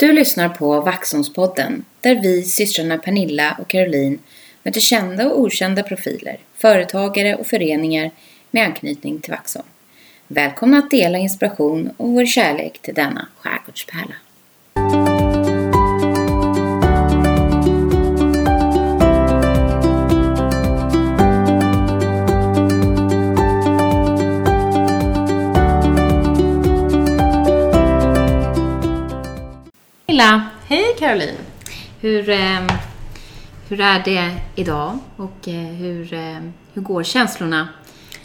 Du lyssnar på Vaxholmspodden där vi, systrarna Pernilla och Caroline, möter kända och okända profiler, företagare och föreningar med anknytning till Vaxholm. Välkomna att dela inspiration och vår kärlek till denna skärgårdspärla. Pernilla, Hej Caroline! hur, eh, hur är det idag och eh, hur, eh, hur går känslorna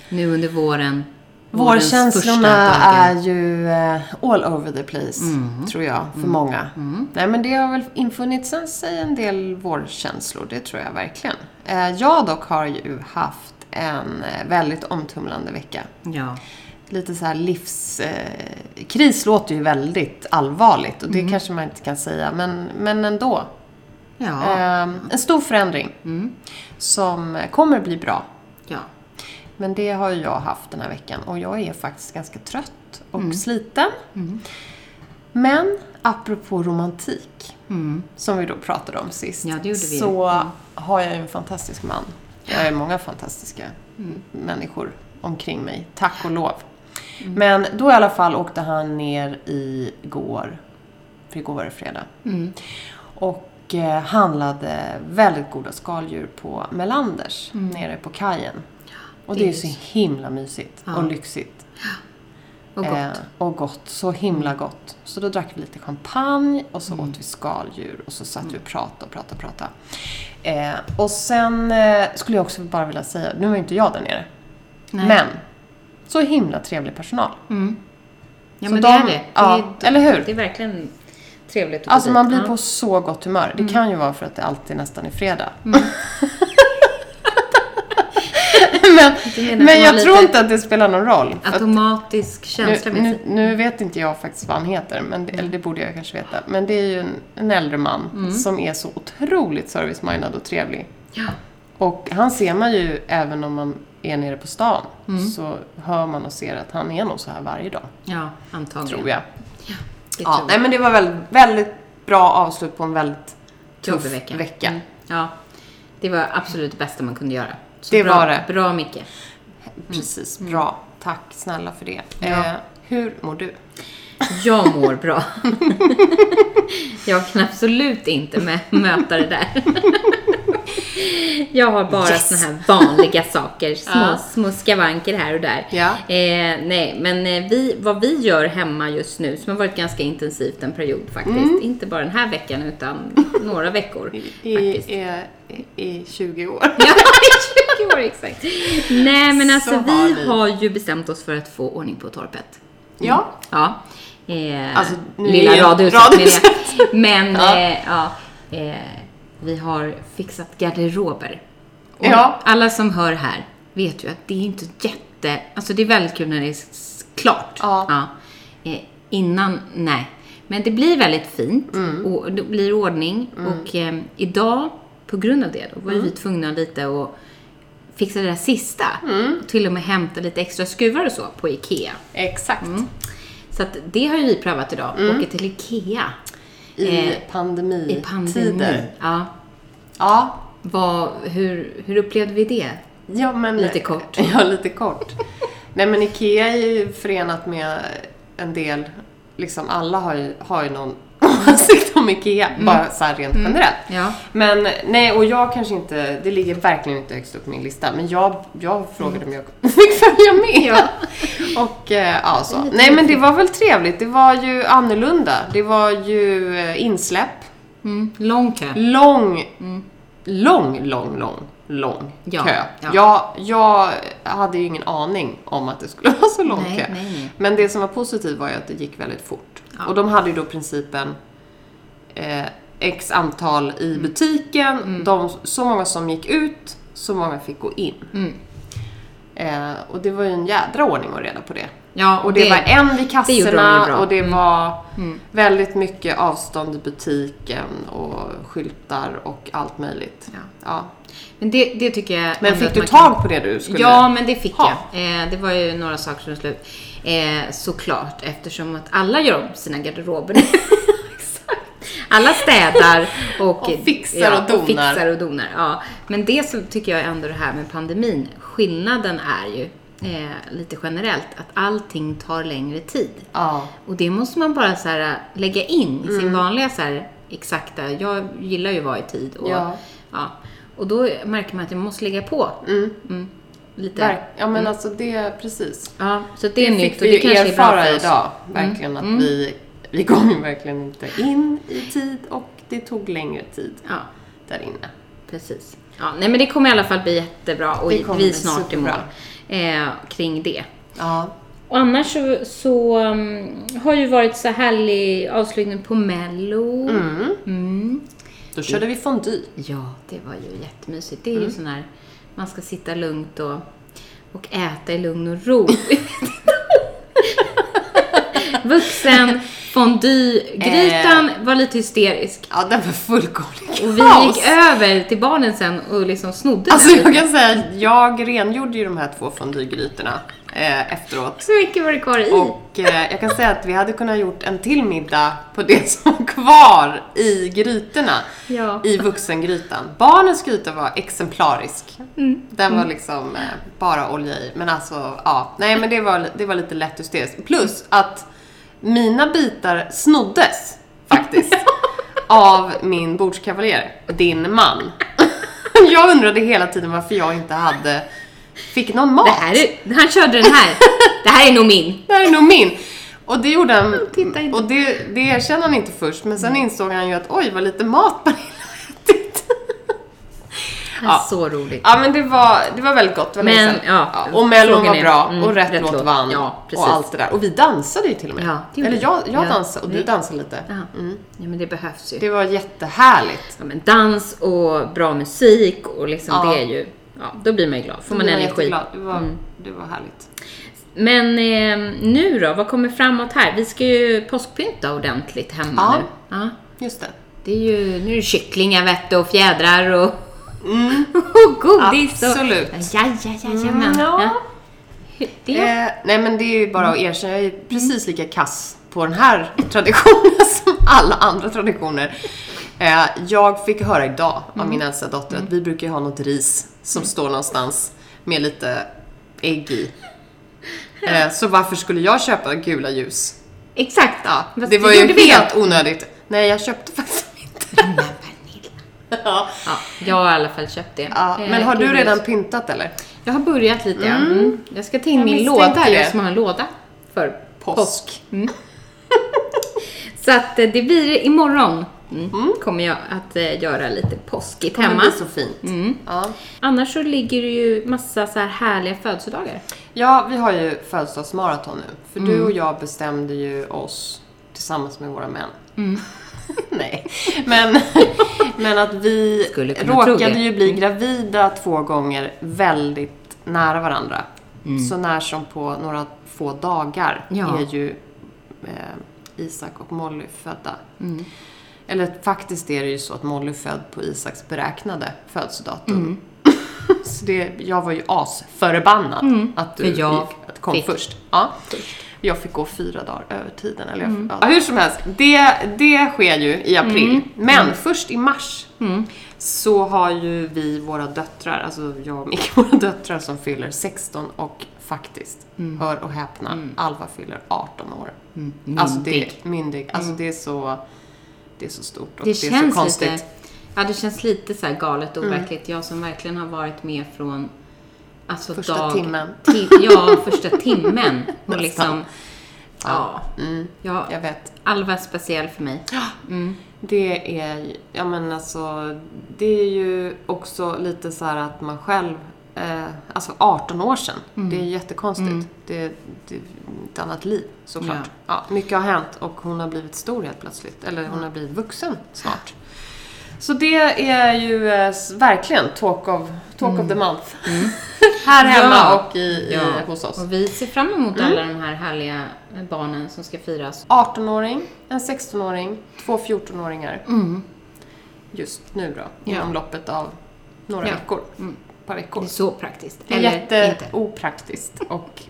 nu under våren? Vårkänslorna är ju eh, all over the place, Mm. tror jag, för många. Nej, men det har väl infunnit sig en del vårkänslor, det tror jag verkligen. Eh, jag dock har ju haft en eh, väldigt omtumlande vecka. Ja. Lite så här livs... Eh, låter ju väldigt allvarligt och det kanske man inte kan säga, men, men ändå. Ja. Eh, en stor förändring Mm. som kommer bli bra. ja. Men det har ju jag haft den här veckan och jag är faktiskt ganska trött och sliten. Men apropå romantik, Mm. som vi då pratade om sist, Ja, så har jag ju en fantastisk man. Jag har ju många fantastiska människor omkring mig, tack och lov. Men då i alla fall åkte han ner igår, för igår var det fredag, Mm. och eh, handlade väldigt goda skaldjur på Melanders, nere på kajen. Och det det är är så ju himla mysigt Ja. och lyxigt. Och gott. Mm. Eh, och gott. Så himla gott. Så då drack vi lite champagne och så åt vi skaldjur och så satt vi och pratade och pratade och pratade. Eh, och sen eh, skulle jag också bara vilja säga, nu var ju inte jag där nere. Nej. Men, så himla trevlig personal. Mm. Ja, Så men de- det är det. det ja, är, eller hur? Det är verkligen trevligt att Alltså man blir Ja. på så gott humör. Det kan ju vara för att det alltid nästan är fredag. Mm. men men jag tror inte att det spelar någon roll. Automatisk känsla nu, nu, nu vet inte jag faktiskt vad han heter, men det, eller det borde jag kanske veta. Men det är ju en, en äldre man Mm. som är så otroligt service-minded och trevlig. Ja. Och han ser man ju även om man är nere på stan. Mm. Så hör man och ser att han är nog så här varje dag, ja, antagligen. tror jag. Det Ja, tror nej men det var väldigt, väldigt bra avslut på en väldigt tuff vecka. vecka. Mm. Ja, det var absolut det bästa man kunde göra. Så Det bra, var det. Bra Micke. Precis, bra. Tack snälla för det. Mm. Ja. Eh, hur mår du? Jag mår bra. jag kan absolut inte möta det där. jag har bara Yes. såna här vanliga saker. Små, Ja. små skavanker här och där. Ja. Eh, nej, men eh, vi, vad vi gör hemma just nu, som har varit ganska intensivt en period faktiskt. Mm. Inte bara den här veckan, utan några veckor. I, i, i, I 20 år. Ja, i 20 år exakt. Nej, men alltså har vi vi. har ju bestämt oss för att få ordning på torpet. Ja. Ja. Eh, Alltså, lilla radhuset radhuset. Men Ja. eh, ja, eh, vi har fixat garderober. Och Ja. alla som hör här vet ju att det är inte jätte... Alltså det är väldigt kul när det är klart. Ja. Eh, innan, nej. Men det blir väldigt fint Mm. och det blir ordning. Och eh, idag, på grund av det, då var Mm. vi tvungna lite att fixa det där sista. Mm. Och till och med hämta lite extra skruvar och så på IKEA. Exakt. Så att det har ju vi prövat idag. Åka till IKEA I Eh, pandemitider. i pandemin. Ja. Ja. Vad, hur, hur upplevde vi det? ja men, Lite kort. Ja, lite kort. Nej, men IKEA är ju förenat med en del, liksom alla har ju, har ju någon åsikt om IKEA, bara så rent generellt. Ja. Men nej, och jag kanske inte, det ligger verkligen inte högst upp på min lista, men jag, jag frågade om jag fick följa med. Ja. Och eh, ja, så. Nej, men det var väl trevligt. Det var ju annorlunda. Det var ju eh, insläpp. Mm, lång kö. Lång, lång, lång, lång, lång Ja, kö. ja. Jag, jag hade ju ingen aning om att det skulle vara så lång Nej, kö. nej, nej. Men det som var positivt var ju att det gick väldigt fort. Ja. Och de hade ju då principen eh, x antal i Mm. butiken. De, så många som gick ut, så många fick gå in. Mm. Eh, och det var ju en jädra ordning och reda på det. Ja, Och det, var en vid kassorna bra. och det Mm. var Mm. väldigt mycket avstånd i butiken och skyltar och allt möjligt. Ja. Ja. Men det, det tycker jag Men fick du tag på det du skulle Ja, men det fick ha? jag. Eh, det var ju några saker som slut. Eh, såklart, eftersom att alla gör om sina garderober. Alla städar och, Och fixar och donar. fixar och donar. Ja. Men det som tycker jag ändå det här med pandemin, skillnaden är ju eh, lite generellt att allting tar längre tid. Ja. Och det måste man bara så här, lägga in i sin Mm. vanliga så här, exakta, jag gillar ju att vara i tid. Och, Ja. ja. och då märker man att jag måste lägga på. Mm. Lite. Verk, ja men alltså det, precis. Ja, så det är Det nytt fick och det kanske är bra erfara för oss. idag. Verkligen att vi, vi kom ju verkligen inte in i tid och det tog längre tid Ja, där inne. precis. Ja, nej men det kommer i alla fall bli jättebra och vi är snart i mål eh, kring det. Ja. Och annars så, så um, har ju varit så härlig avslutning på Mello. Mm. Då körde vi fondue. Ja, det var ju jättemysigt. Det är Mm. ju sån här, man ska sitta lugnt och, och äta i lugn och ro. Vuxen, fondue-grytan var lite hysterisk. Ja, den var fullkomligt Och vi gick över till barnen sen och liksom snodde Alltså den. jag kan säga, jag rengjorde ju de här två fondue-grytorna eh, efteråt. Så mycket var det kvar i. Och eh, jag kan säga att vi hade kunnat gjort en till middag på det som var kvar i grytorna. Ja. I vuxengrytan. Barnens gryta var exemplarisk. Mm. Den var liksom eh, bara olja i. Men alltså, ja. Nej men det var, det var lite lätt hysteriskt. Plus att mina bitar snoddes faktiskt. av min bordskavaljer, din man. jag undrade hela tiden varför jag inte hade, fick någon mat. Det här är, han körde den här. Det här är nog min. Det här är nog min. Och det gjorde han, och det, det erkände han inte först, men sen insåg han ju att oj, vad lite mat Pernilla. Ja. Så roligt. Ja men det var, det var väldigt gott, var Men, sedan. ja, och Mellon var bra, mm, och rätt, rätt låt vann. Ja, precis. och allt det där. Och vi dansade ju till och med. Ja, Eller jag, jag Ja, dansade och du dansade lite. Ja. ja, men det behövs ju. Det var jättehärligt. Ja, men dans och bra musik och liksom Ja. det är ju, ja, då blir man ju glad. Får man energi. Mm. jätteglad. Det var, det var härligt. Men eh, nu då, vad kommer framåt här? Vi ska ju påskpynta ordentligt hemma Ja. nu. Ja. Just det. Det är ju, nu är det kycklingar vet du, och fjädrar och, och godis. Absolut. Och, ja, ja, ja, Mm, ja. ja. Det, Eh, nej men det är ju bara att erkänna, jag är precis lika kass på den här traditionen som alla andra traditioner. Eh, jag fick höra idag av min äldsta dotter att vi brukar ha något ris som står någonstans med lite ägg i. Eh, så varför skulle jag köpa gula ljus? exakt. Ja, det var ju helt onödigt. Nej, jag köpte faktiskt inte. Ja. Ja, jag har i alla fall köpt det. Ja, Eh, men har du redan pyntat eller? Jag har börjat lite, ja. Mm. Jag ska ta in Jag min låda. det. Jag som har en låda för Påsk. påsk. Mm. Så att eh, det blir imorgon. Mm. Kommer jag att eh, göra lite påskigt Det hemma. blir så fint. Mm. Ja. Annars så ligger det ju massa så här härliga födelsedagar. Ja, vi har ju födelsedagsmaraton nu. För Mm. du och jag bestämde ju oss tillsammans med våra män. Mm. Nej, men, men att vi råkade. Mm. ju bli gravida två gånger väldigt nära varandra. Så när som på några få dagar Mm. Ja. är ju eh, Isak och Molly födda. Mm. Eller faktiskt är det ju så att Molly är född på Isaks beräknade födelsedatum. Mm. så det, jag var ju asförbannad att du jag gick, att kom fick först. Ja. Jag fick gå fyra dagar över tiden. Eller Mm. jag, ja, hur som helst, det, det sker ju i april. Men först i mars Mm. så har ju vi våra döttrar, alltså jag och Micke, våra döttrar som fyller 16 och faktiskt, Mm. hör och häpna, Alva fyller 18 år. Alltså det Myndig. är myndig. Alltså det är så, det är så stort och Det, det, är så konstigt. lite, ja det känns lite så här galet Mm. och overkligt. Jag som verkligen har varit med från alltså Första dag, timmen. Till, ja, första timmen. Och liksom, ja. Mm, ja. jag vet. Alva är speciell för mig. Mm. Det är, ja men alltså, det är ju också lite så här att man själv, eh, alltså 18 år sedan, Mm. det är jättekonstigt. Det, det är ett annat liv såklart. Ja. mycket har hänt och hon har blivit stor helt plötsligt, eller hon har blivit vuxen snart. Så det är ju eh, verkligen talk of, talk of the month. Här hemma Mm. Ja. och i, i, Ja. hos oss. Och vi ser fram emot Mm. alla de här härliga barnen som ska firas. 18-åring, en 16-åring, två 14-åringar. Mm. Just nu då, inom loppet av några Ja. veckor. Mm. Par Det veckor. är så praktiskt. Det är Eller jätte inte. opraktiskt och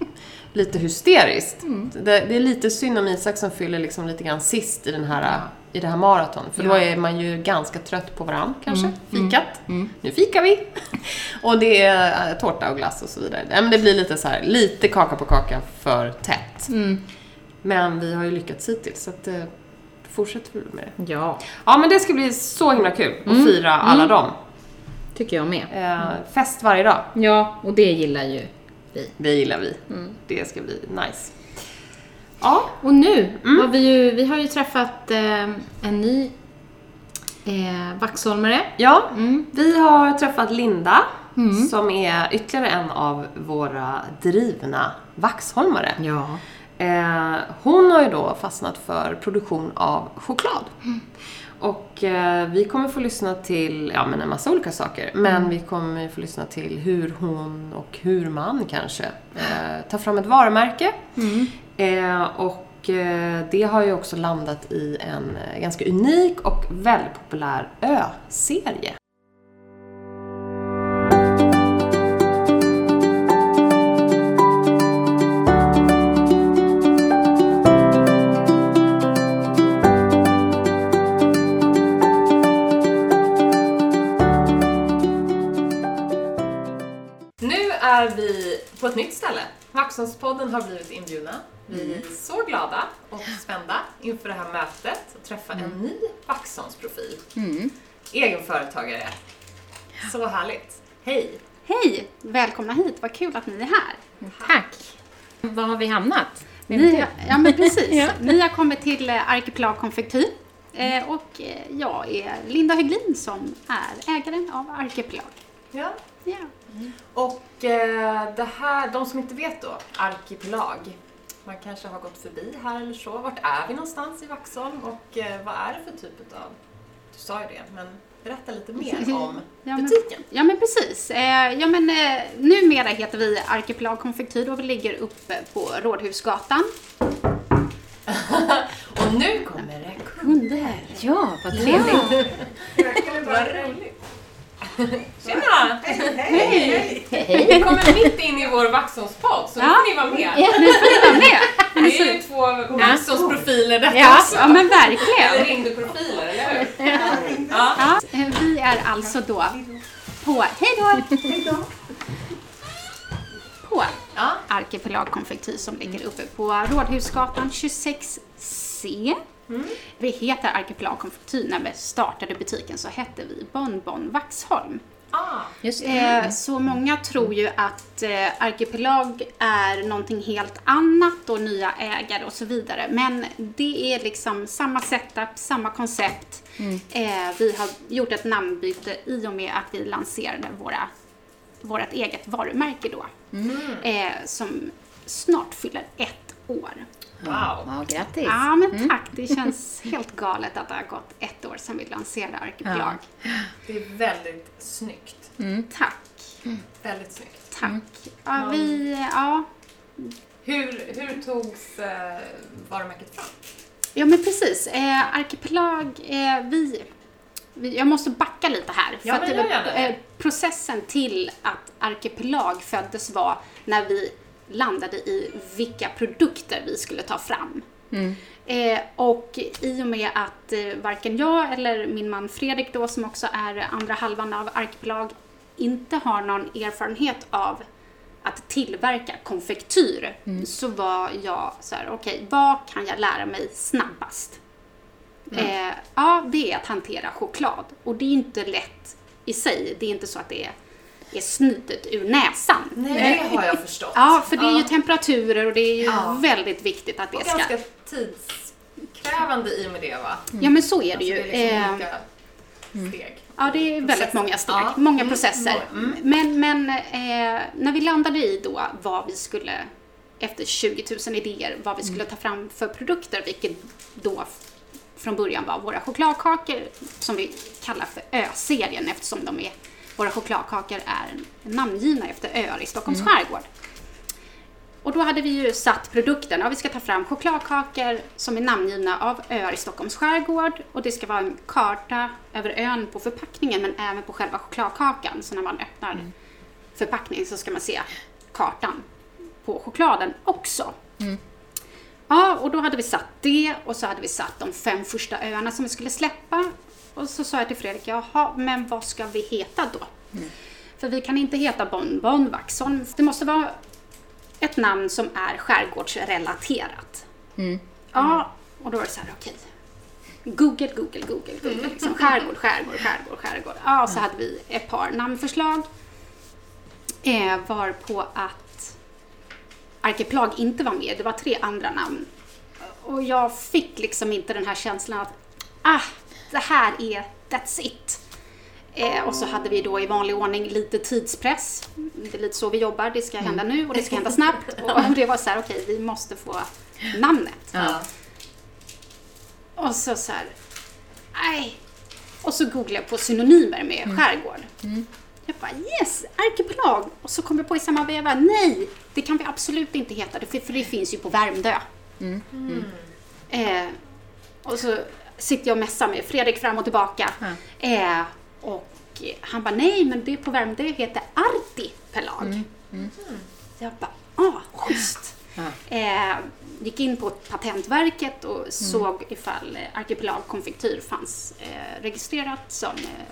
lite hysteriskt. Mm. Det, det är lite synd om Isak som fyller liksom lite grann sist i den här i det här maraton. För då Ja. är man ju ganska trött på varandra kanske. Fikat. Nu fikar vi! och det är eh, tårta och glass och så vidare. Men det blir lite så här, lite kaka på kaka för tätt. Men vi har ju lyckats hittills så att eh, fortsätter vi med det. Ja, Ja men det ska bli så himla kul att fira alla dem. tycker jag med. Eh, fest varje dag. Ja, och det gillar ju vi. Det gillar vi. Det ska bli nice. Ja, Och nu har vi ju, vi har ju träffat eh, en ny eh, Vaxholmare. ja vi har träffat Linda som är ytterligare en av våra drivna vaxholmare. Ja. Eh, hon har ju då fastnat för produktion av choklad. Och eh, vi kommer få lyssna till ja, men en massa olika saker. Men vi kommer få lyssna till hur hon och hur man kanske eh, tar fram ett varumärke. Eh, Eh, och eh, det har ju också landat i en eh, ganska unik och väldigt populär ö-serie. Nu är vi på ett nytt ställe. Vaxholmspodden har blivit inbjudna. Vi är så glada och spända inför det här mötet och träffa en ny Vaxholmsprofil. Egenföretagare. Så härligt. Hej! Hej! Välkomna hit, vad kul att ni är här. Tack. Var har vi hamnat? Ni, ja men precis. Ja. Ni har kommit till eh, Arkipelag Konfektyr eh, och eh, jag är Linda Höglin som är ägaren av Arkipelag. Ja. Ja. Och eh, det här, de som inte vet då, arkipelag. Man kanske har gått förbi här eller så. Vart är vi någonstans i Vaxholm och eh, vad är det för typ av... Du sa ju det, men berätta lite mer om Ja, men- butiken. Ja men precis. Eh, ja, men, eh, numera heter vi Arkipelag Konfektyr och vi ligger uppe på Rådhusgatan. Och nu kommer det kunder. Ja, vad trevligt. Vad roligt. Tjena! Hej! Hej. Vi kommer mitt in i vår Vaxholmspodd, så nu Ja. får ni vara med. Nu får ni vara med. Det är ju två Vaxholmsprofiler detta Ja, också. ja men Eller verkligen. Rindu-profiler, eller hur? Ja. Ja, eh, vi är alltså då på, hej då! På Ja. Arkipelag Konfektyr som ligger uppe på Rådhusgatan 26C. Vi heter Arkipelag Konfektyr. När vi startade butiken så hette vi Bonbon Vaxholm. Ah. Just det. Eh, så många tror ju att eh, Arkipelag är någonting helt annat och nya ägare och så vidare. Men det är liksom samma setup, samma koncept. Eh, vi har gjort ett namnbyte i och med att vi lanserade våra, vårt eget varumärke då. Eh, som snart fyller ett år. Wow. Ja, grattis. Ja, men tack. Det känns helt galet att det har gått ett år sedan vi lanserade Arkipelag. Det är väldigt snyggt. Tack. Väldigt snyggt. Tack. Ja, vi, ja, Hur, hur togs eh, varumärket fram? Ja men precis. Eh, Arkipelag, eh, vi, vi... Jag måste backa lite här. Ja, men det gör var- gärna det. eh, processen till att Arkipelag föddes var när vi landade i vilka produkter vi skulle ta fram. Eh, och i och med att eh, varken jag eller min man Fredrik då, som också är andra halvan av Arkipelag, inte har någon erfarenhet av att tillverka konfektyr så var jag så här, okej, vad kan jag lära mig snabbast? Eh, ja, det är att hantera choklad. Och det är inte lätt i sig. Det är inte så att det är, är snutet ur näsan. Nej, det har jag förstått. Ja, för det är ju temperaturer och det är ju Ja. väldigt viktigt att det Och ska... ganska tidskrävande i och med det va? Ja, men så är det Alltså, ju. det är liksom Eh, olika steg. Ja, det är väldigt Processer. många steg, Ja. många Mm. processer. Mm. Men, men eh, när vi landade i då vad vi skulle, efter 20 000 idéer, vad vi skulle ta fram för produkter, vilket då från början var våra chokladkakor som vi kallar för Ö-serien eftersom de är, våra chokladkakor är namngivna efter öar i Stockholms skärgård. Och då hade vi ju satt produkten, ja vi ska ta fram chokladkakor som är namngivna av öar i Stockholms skärgård och det ska vara en karta över ön på förpackningen men även på själva chokladkakan. Så när man öppnar förpackningen så ska man se kartan på chokladen också. Ja, och då hade vi satt det och så hade vi satt de fem första öarna som vi skulle släppa. Och så sa jag till Fredrik, jaha, men vad ska vi heta då? För vi kan inte heta Bonbon Vaxholm. Det måste vara ett namn som är skärgårdsrelaterat. Ja, och då var det så här, okej. Google, Google, Google, Google. Liksom, skärgård, skärgård, skärgård, skärgård. Ja, och så hade vi ett par namnförslag. Eh, var på att Arkepelag inte var med. Det var tre andra namn. Och jag fick liksom inte den här känslan att ah, det här är, that's it. Eh, och så hade vi då i vanlig ordning lite tidspress. Det är lite så vi jobbar, det ska hända nu och det ska hända snabbt. Och det var så här, okej, vi måste få namnet. Ja. Och så så här, nej. Och så googlade jag på synonymer med skärgård. Jag bara yes, arkepelag. Och så kom jag på i samma veva, nej, det kan vi absolut inte heta, för, det finns ju på Värmdö. Eh, och så sitter jag och messar med Fredrik fram och tillbaka. Eh, och han bara, nej, men det på Värmdö heter artipelag. Jag bara, ah, schysst. Eh, gick in på Patentverket och såg ifall eh, Arkepelag konfektyr fanns eh, registrerat som eh,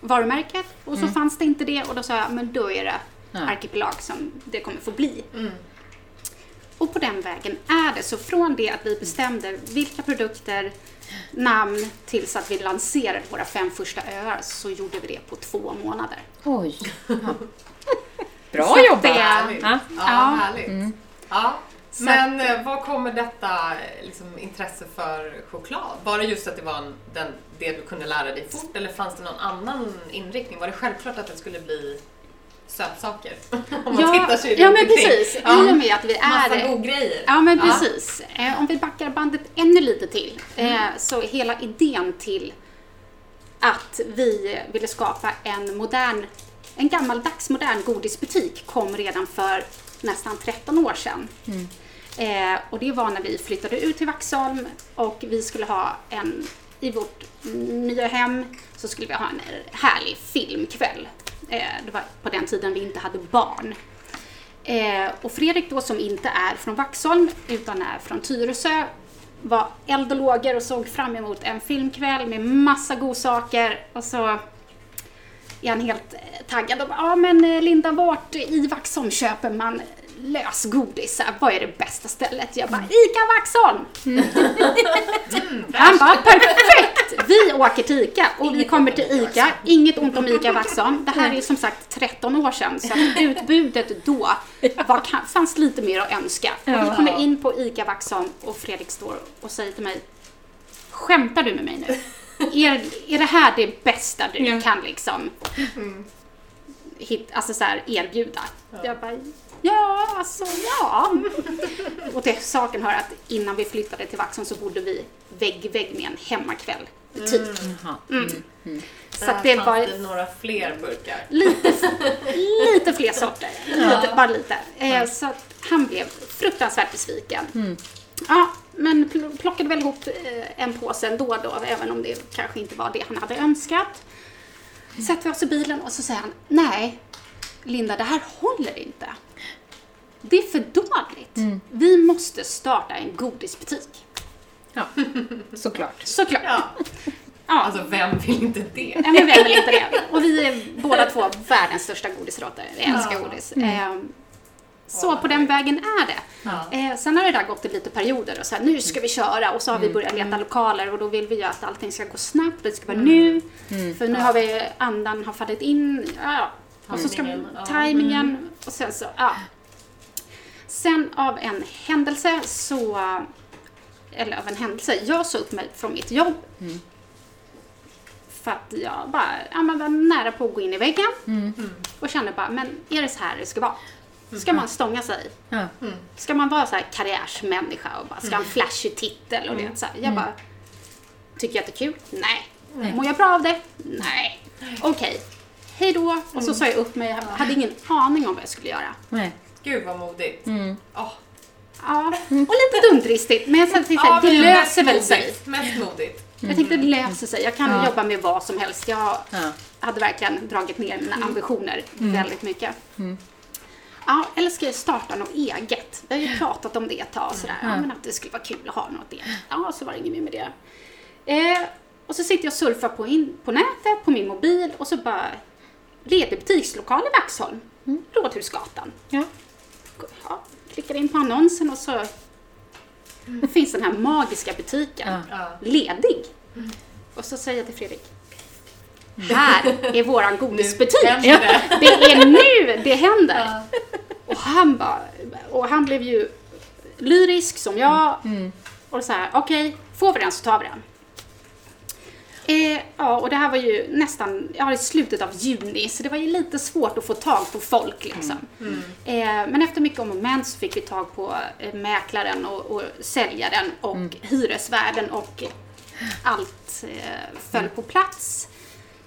varumärke. Och så fanns det inte det och då sa jag, men då är det Arkepelag som det kommer få bli. Och på den vägen är det. Så från det att vi bestämde vilka produkter, namn, tills att vi lanserade våra fem första öar så gjorde vi det på två månader. Oj. Bra Så jobbat! det- Härligt. Ja. Ja, härligt. Ja. Men eh, var kommer detta liksom, intresse för choklad? Var det just att det var en, den, det du kunde lära dig fort eller fanns det någon annan inriktning? Var det självklart att det skulle bli sötsaker? Om man tittar sig ja men omkring. precis. I Ja. och med att vi Massa är... godgrejer. Ja men precis. Eh, om vi backar bandet ännu lite till. Eh, så hela idén till att vi ville skapa en modern, en gammaldags modern godisbutik kom redan för nästan 13 år sedan. Eh, och det var när vi flyttade ut till Vaxholm och vi skulle ha en, i vårt nya hem så skulle vi ha en härlig filmkväll. Eh, det var på den tiden vi inte hade barn. Eh, och Fredrik då som inte är från Vaxholm utan är från Tyresö var eld och lågor och såg fram emot en filmkväll med massa godsaker och så är han helt taggad och bara, ja men eh, Linda vart i Vaxholm köper man lösgodis? Så här, Vad är det bästa stället? Jag bara, ICA Vaxholm! Han bara, perfekt! Vi åker till ICA och vi kommer till ICA. Inget ont om ICA Vaxholm. Det här är som sagt 13 år sedan så utbudet då var, fanns lite mer att önska. Och vi kommer in på ICA Vaxholm och Fredrik står och säger till mig, skämtar du med mig nu? Är, är det här det bästa du kan liksom hit, alltså så här, erbjuda? Jag bara, ja, alltså ja. Och till saken hör att innan vi flyttade till Vaxholm så bodde vi vägg i vägg med en hemmakväll butik. Jaha. Så Där det fanns var det några fler burkar. lite, lite fler sorter. Lite, bara lite. Eh, så att han blev fruktansvärt besviken. Ja, men pl- plockade väl ihop eh, en påse ändå då, även om det kanske inte var det han hade önskat. Sätter vi oss i bilen och så säger han, nej, Linda, det här håller inte. Det är för dåligt. Vi måste starta en godisbutik. Ja, såklart. Såklart. Ja. Ja. Alltså vem vill inte det? Nej, men vem vill inte det? Och vi är båda två världens största godisråttor. Vi älskar godis. Ehm, Så på den vägen är det. Ja. Eh, sen har det där gått i lite perioder och så här, nu ska vi köra och så har vi börjat leta lokaler och då vill vi ju att allting ska gå snabbt, det ska vara nu. För nu har vi, andan har fallit in, ja, och så ska ja. tajmingen och sen så, ja. Sen av en händelse så, eller av en händelse, jag sa upp mig från mitt jobb. För att jag bara, ja men var nära på att gå in i väggen. Och kände bara, men är det så här det ska vara? Ska man stånga sig? Ja. Ska man vara så här karriärsmänniska och bara ska ha en flashig titel och det så här. Jag bara, tycker jag att det är kul? Nej. Mår jag bra av det? Nej. Okej. Hej då. Och så sa jag upp mig. Jag hade ingen aning om vad jag skulle göra. Nej. Gud vad modigt. Åh. Ja, och lite dumdristigt. Men jag tänkte Ja, att det löser väl sig. modigt. Mest modigt. Jag tänkte det löser sig. Jag kan Ja. jobba med vad som helst. Jag Ja. hade verkligen dragit ner mina ambitioner väldigt mycket. ja, eller ska jag starta något eget? Vi har ju pratat om det ett tag sådär. Ja, men att det skulle vara kul att ha något eget. Ja, så var det inget mer med det. Eh, och så sitter jag och surfar på, in, på nätet, på min mobil och så bara ledig butikslokal i Vaxholm. Rådhusgatan. Ja. Ja, klickar in på annonsen och så finns den här magiska butiken. Ja. Ja. Ledig. Och så säger jag till Fredrik. Här är våran godisbutik. det. Det är nu det händer. Och han bara, och han blev ju lyrisk som jag. Och så här, okej, får vi den så tar vi den. Eh, ja, och det här var ju nästan ja, i slutet av juni, så det var ju lite svårt att få tag på folk liksom. Eh, men efter mycket om och men så fick vi tag på eh, mäklaren och, och säljaren och hyresvärden och allt eh, föll på plats.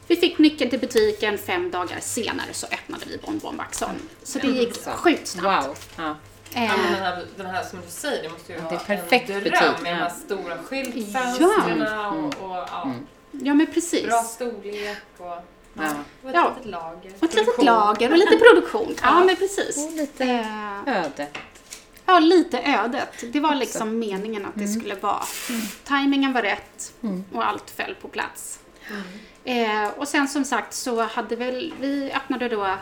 Vi fick nyckeln till butiken, fem dagar senare så öppnade vi Bonbon Vaxholm. Så det gick Så. sjukt snabbt. Wow. Ja. Eh, Ja, men den, här, den här som du säger, det måste ju det är vara perfekt en butik, dröm med de ja. här stora skyltfönstren och, och ja, ja men precis. bra storlek och, Ja. och ett Ja. litet lager. Och ett litet lager och lite produktion. Ja, men precis. Och lite Eh, öde. Ja, lite ödet. Det var liksom meningen att det skulle vara. Timingen var rätt och allt föll på plats. Eh, och sen som sagt så hade väl, vi öppnade då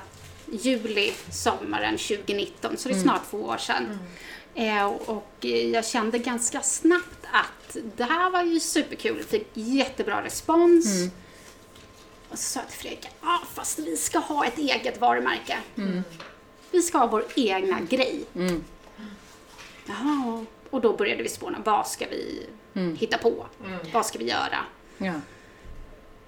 juli sommaren 2019, så det är snart två år sedan. Eh, och jag kände ganska snabbt att det här var ju superkul, vi fick jättebra respons. Och så sa jag till Fredrik, ja fast vi ska ha ett eget varumärke. Vi ska ha vår egna grej. Mm. Jaha, och då började vi spåna, vad ska vi hitta på? Vad ska vi göra? Ja.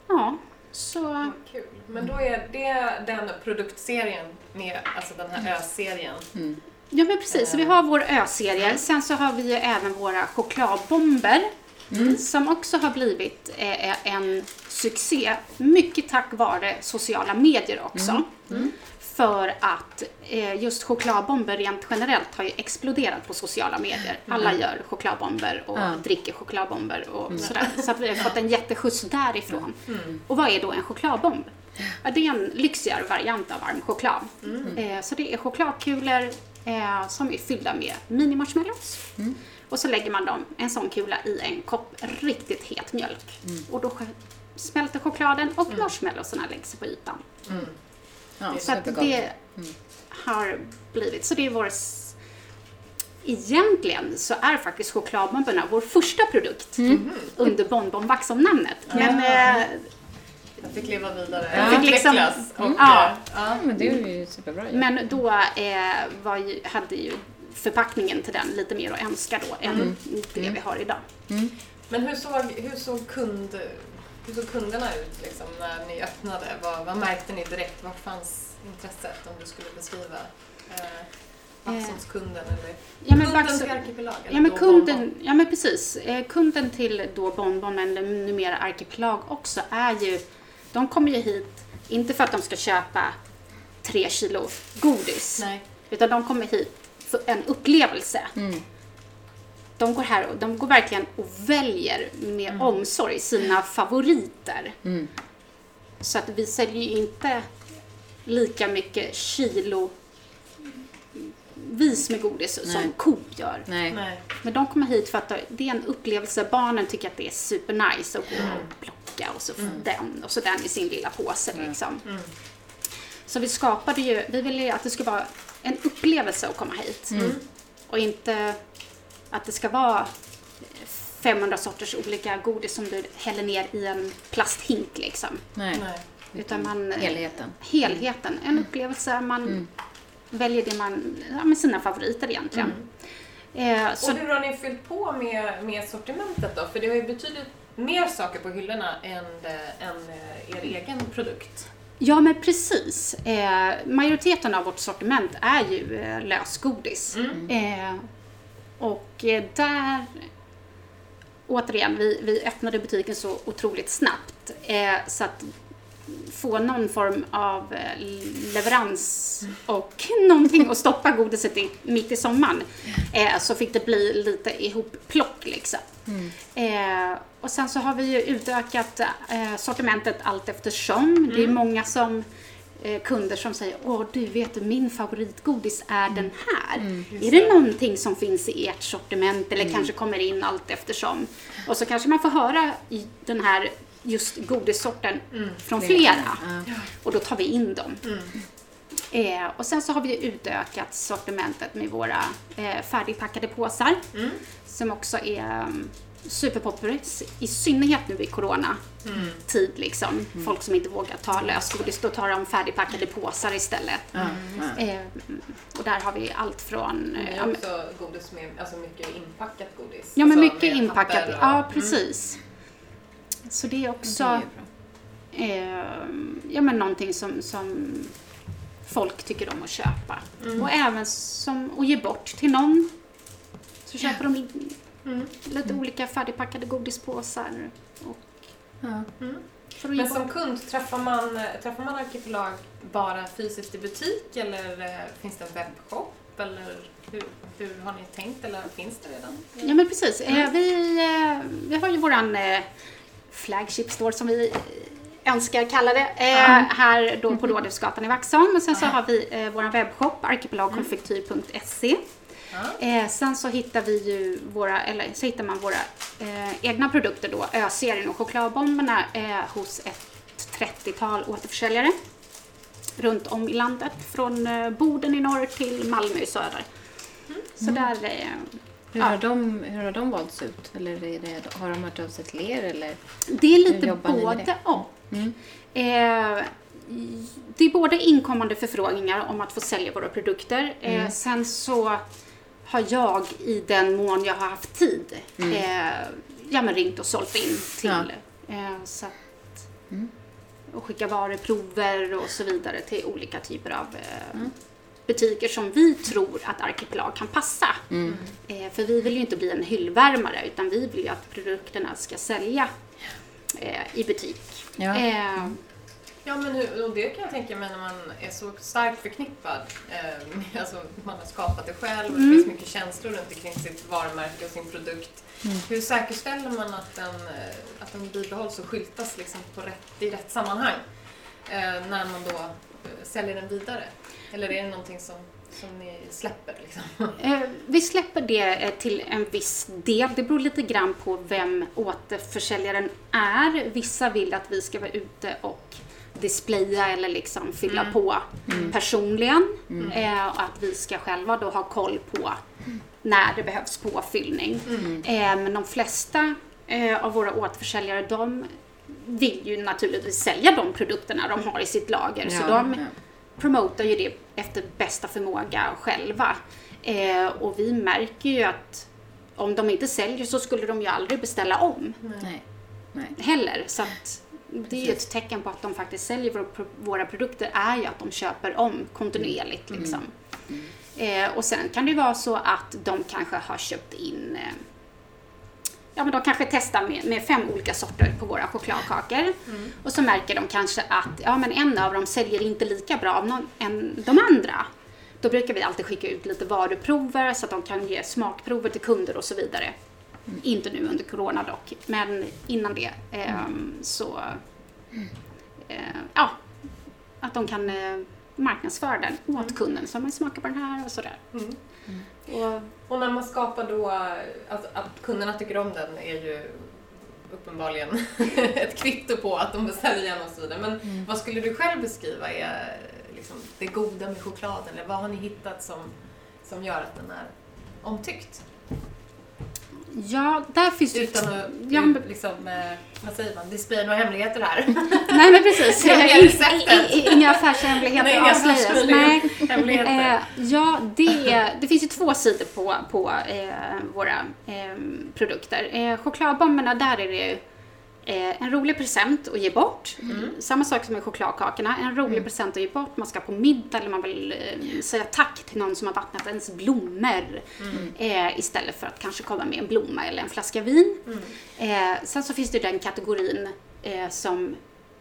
Ja, så Kul. Men då är det den produktserien med alltså den här ö-serien. Ja men precis, så vi har vår ö-serie. Sen så har vi ju även våra chokladbomber. Som också har blivit eh, en succé. Mycket tack vare sociala medier också. För att eh, just chokladbomber rent generellt har ju exploderat på sociala medier. Alla gör chokladbomber och dricker chokladbomber och sådär. Så att vi har fått en jätteskjuts därifrån. Och vad är då en chokladbomb? Ja, det är en lyxigare variant av varm choklad. Eh, så det är chokladkulor eh, som är fyllda med mini-marshmallows. Och så lägger man dem, en sån kula, i en kopp riktigt het mjölk. Och då smälter chokladen och marshmallowsarna läggs på ytan. Ja, Så att det har blivit, så det är vår Egentligen så är faktiskt chokladbomberna vår första produkt under Bonbon Vaxholm-namnet. Men eh, Jag fick leva vidare, Ja. Fick liksom- utvecklas och Ja. eh, ja. Ja, men det är ju superbra ju. Men då eh, var ju, hade ju förpackningen till den lite mer att önska då än det vi har idag. Men hur såg, hur såg, kund, hur såg kunderna ut liksom, när ni öppnade? Vad, vad märkte ni direkt? Var fanns intresset om du skulle beskriva eh, Vaxholmskunden eller Ja, men kunden Vaxholm- till Arkipelag? eller Ja men kunden, Bonbon? ja men precis. Eh, kunden till då Bonbon, men numera Arkipelag också, är ju, de kommer ju hit, inte för att de ska köpa tre kilo godis, Nej. utan de kommer hit för en upplevelse. De går här och de går verkligen och väljer med omsorg sina favoriter. Så att vi säljer ju inte lika mycket kilo vis med godis Nej. som Coop gör. Nej. Nej. Men de kommer hit för att det är en upplevelse. Barnen tycker att det är supernice att gå och plocka och så den och så den i sin lilla påse liksom. Så vi skapade ju, vi ville ju att det ska vara en upplevelse att komma hit. Och inte att det ska vara 500 sorters olika godis som du häller ner i en plasthink liksom. Nej. Nej. Utan man, Helheten. helheten, en upplevelse. Man väljer det man, ja, med sina favoriter egentligen. Eh, så, Och hur har ni fyllt på med, med sortimentet då? För det har ju betydligt mer saker på hyllorna än, eh, än eh, er egen produkt. ja men precis. Eh, majoriteten av vårt sortiment är ju eh, lösgodis. Eh, och eh, där, återigen, vi, vi öppnade butiken så otroligt snabbt. Så att få någon form av eh, leverans och någonting att stoppa godiset i, mitt i sommaren. Eh, så fick det bli lite ihopplock liksom. Eh, och sen så har vi ju utökat eh, sortimentet allt eftersom. Det är många som eh, kunder som säger Åh, du vet min favoritgodis är Mm. den här. är det någonting som finns i ert sortiment eller kanske kommer in allt eftersom? Och så kanske man får höra i den här just godissorten från flera. Och då tar vi in dem. Eh, och sen så har vi utökat sortimentet med våra eh, färdigpackade påsar. Som också är um, superpopulärt, i synnerhet nu i corona-tid. Liksom. Folk som inte vågar ta lösgodis, då tar de färdigpackade påsar istället. Eh, och där har vi allt från... Det Eh, ja, men- också godis med, alltså mycket inpackat godis. ja, men alltså mycket inpackat. och- Ja, precis. Så det är också... Det är eh, ja, men någonting som, som folk tycker om att köpa. Och även som att ge bort till någon. Så köper de in lite olika färdigpackade godispåsar. Och ge Men som bort. kund, träffar man, träffar man Arkipelag bara fysiskt i butik eller eh, finns det en webbshop? Eller hur, hur har ni tänkt eller finns det redan? Ja men precis. Eh, vi, eh, vi har ju våran flagship store som vi eh, önskar kalla det. Eh, här då på Rådhusgatan i Vaxholm. Och sen så har vi eh, våran webbshop arkipelagkonfektyr.se. Ja. Eh, sen så hittar vi ju våra, eller så hittar man våra eh, egna produkter då, Ö-serien och chokladbomberna eh, hos ett 30-tal återförsäljare runt om i landet. Från eh, Boden i norr till Malmö i söder. Så där, eh, Hur, Ja. har de, hur har de valts ut? Eller det, har de hört av sig till er? Eller? det är lite både och. Mm. Eh, det är både inkommande förfrågningar om att få sälja våra produkter. Mm. Eh, sen så har jag i den mån jag har haft tid eh, ja, men ringt och sålt in till. Mm. Ja. Eh, så att, Mm. Och skicka varuprover och så vidare till olika typer av eh, Mm. Butiker som vi tror att Arkipelag kan passa. Mm. Eh, för vi vill ju inte bli en hyllvärmare utan vi vill ju att produkterna ska sälja eh, i butik. Ja. Eh, Ja, men hur, och det kan jag tänka mig när man är så starkt förknippad. Eh, med- alltså, man har skapat det själv och det finns mycket känslor runt omkring sitt varumärke och sin produkt. Hur säkerställer man att den, att den bibehålls och skyltas liksom på rätt, i rätt sammanhang eh, när man då säljer den vidare? Eller är det någonting som, som ni släpper? Liksom? Eh, Vi släpper det eh, till en viss del. Det beror lite grann på vem återförsäljaren är. Vissa vill att vi ska vara ute och displaya eller liksom fylla på personligen. Eh, och att vi ska själva då ha koll på när det behövs påfyllning. Eh, men de flesta eh, av våra återförsäljare de vill ju naturligtvis sälja de produkterna de har i sitt lager. så Ja, de ja. promotar ju det efter bästa förmåga själva. Eh, och vi märker ju att om de inte säljer så skulle de ju aldrig beställa om Nej. Nej. heller. Så att det är ju ett tecken på att de faktiskt säljer våra, produkter är ju att de köper om kontinuerligt. Liksom. Eh, och sen kan det ju vara så att de kanske har köpt in eh, Ja men de kanske testar med, med fem olika sorter på våra chokladkakor. Och så märker de kanske att ja, men en av dem säljer inte lika bra någon, än de andra. Då brukar vi alltid skicka ut lite varuprover så att de kan ge smakprover till kunder och så vidare. Inte nu under corona dock, men innan det ehm, så eh, ja, att de kan eh, marknadsföra den åt kunden. Så man smakar på den här och sådär. Mm. Och, Och när man skapar då, alltså, att kunderna tycker om den är ju uppenbarligen ett kvitto på att de beställer igen och så vidare. Men vad skulle du själv beskriva är liksom, det goda med chokladen? Eller vad har ni hittat som, som gör att den är omtyckt? Ja, där finns det ju Utan att Ja, liksom, eh, vad säger man, displaya några hemligheter här. Nej men precis. Det är I- receptet. i- i- Inga affärshemligheter Nej, inga avslöjas. Nej. hemligheter. Eh, ja, det, det finns ju två sidor på, på eh, våra eh, produkter. Eh, chokladbomberna, där är det ju eh, en rolig present att ge bort. Samma sak som med chokladkakorna. En rolig present att ge bort. Man ska på middag eller man vill eh, säga tack till någon som har vattnat ens blommor. Eh, istället för att kanske komma med en blomma eller en flaska vin. Eh, sen så finns det den kategorin eh, som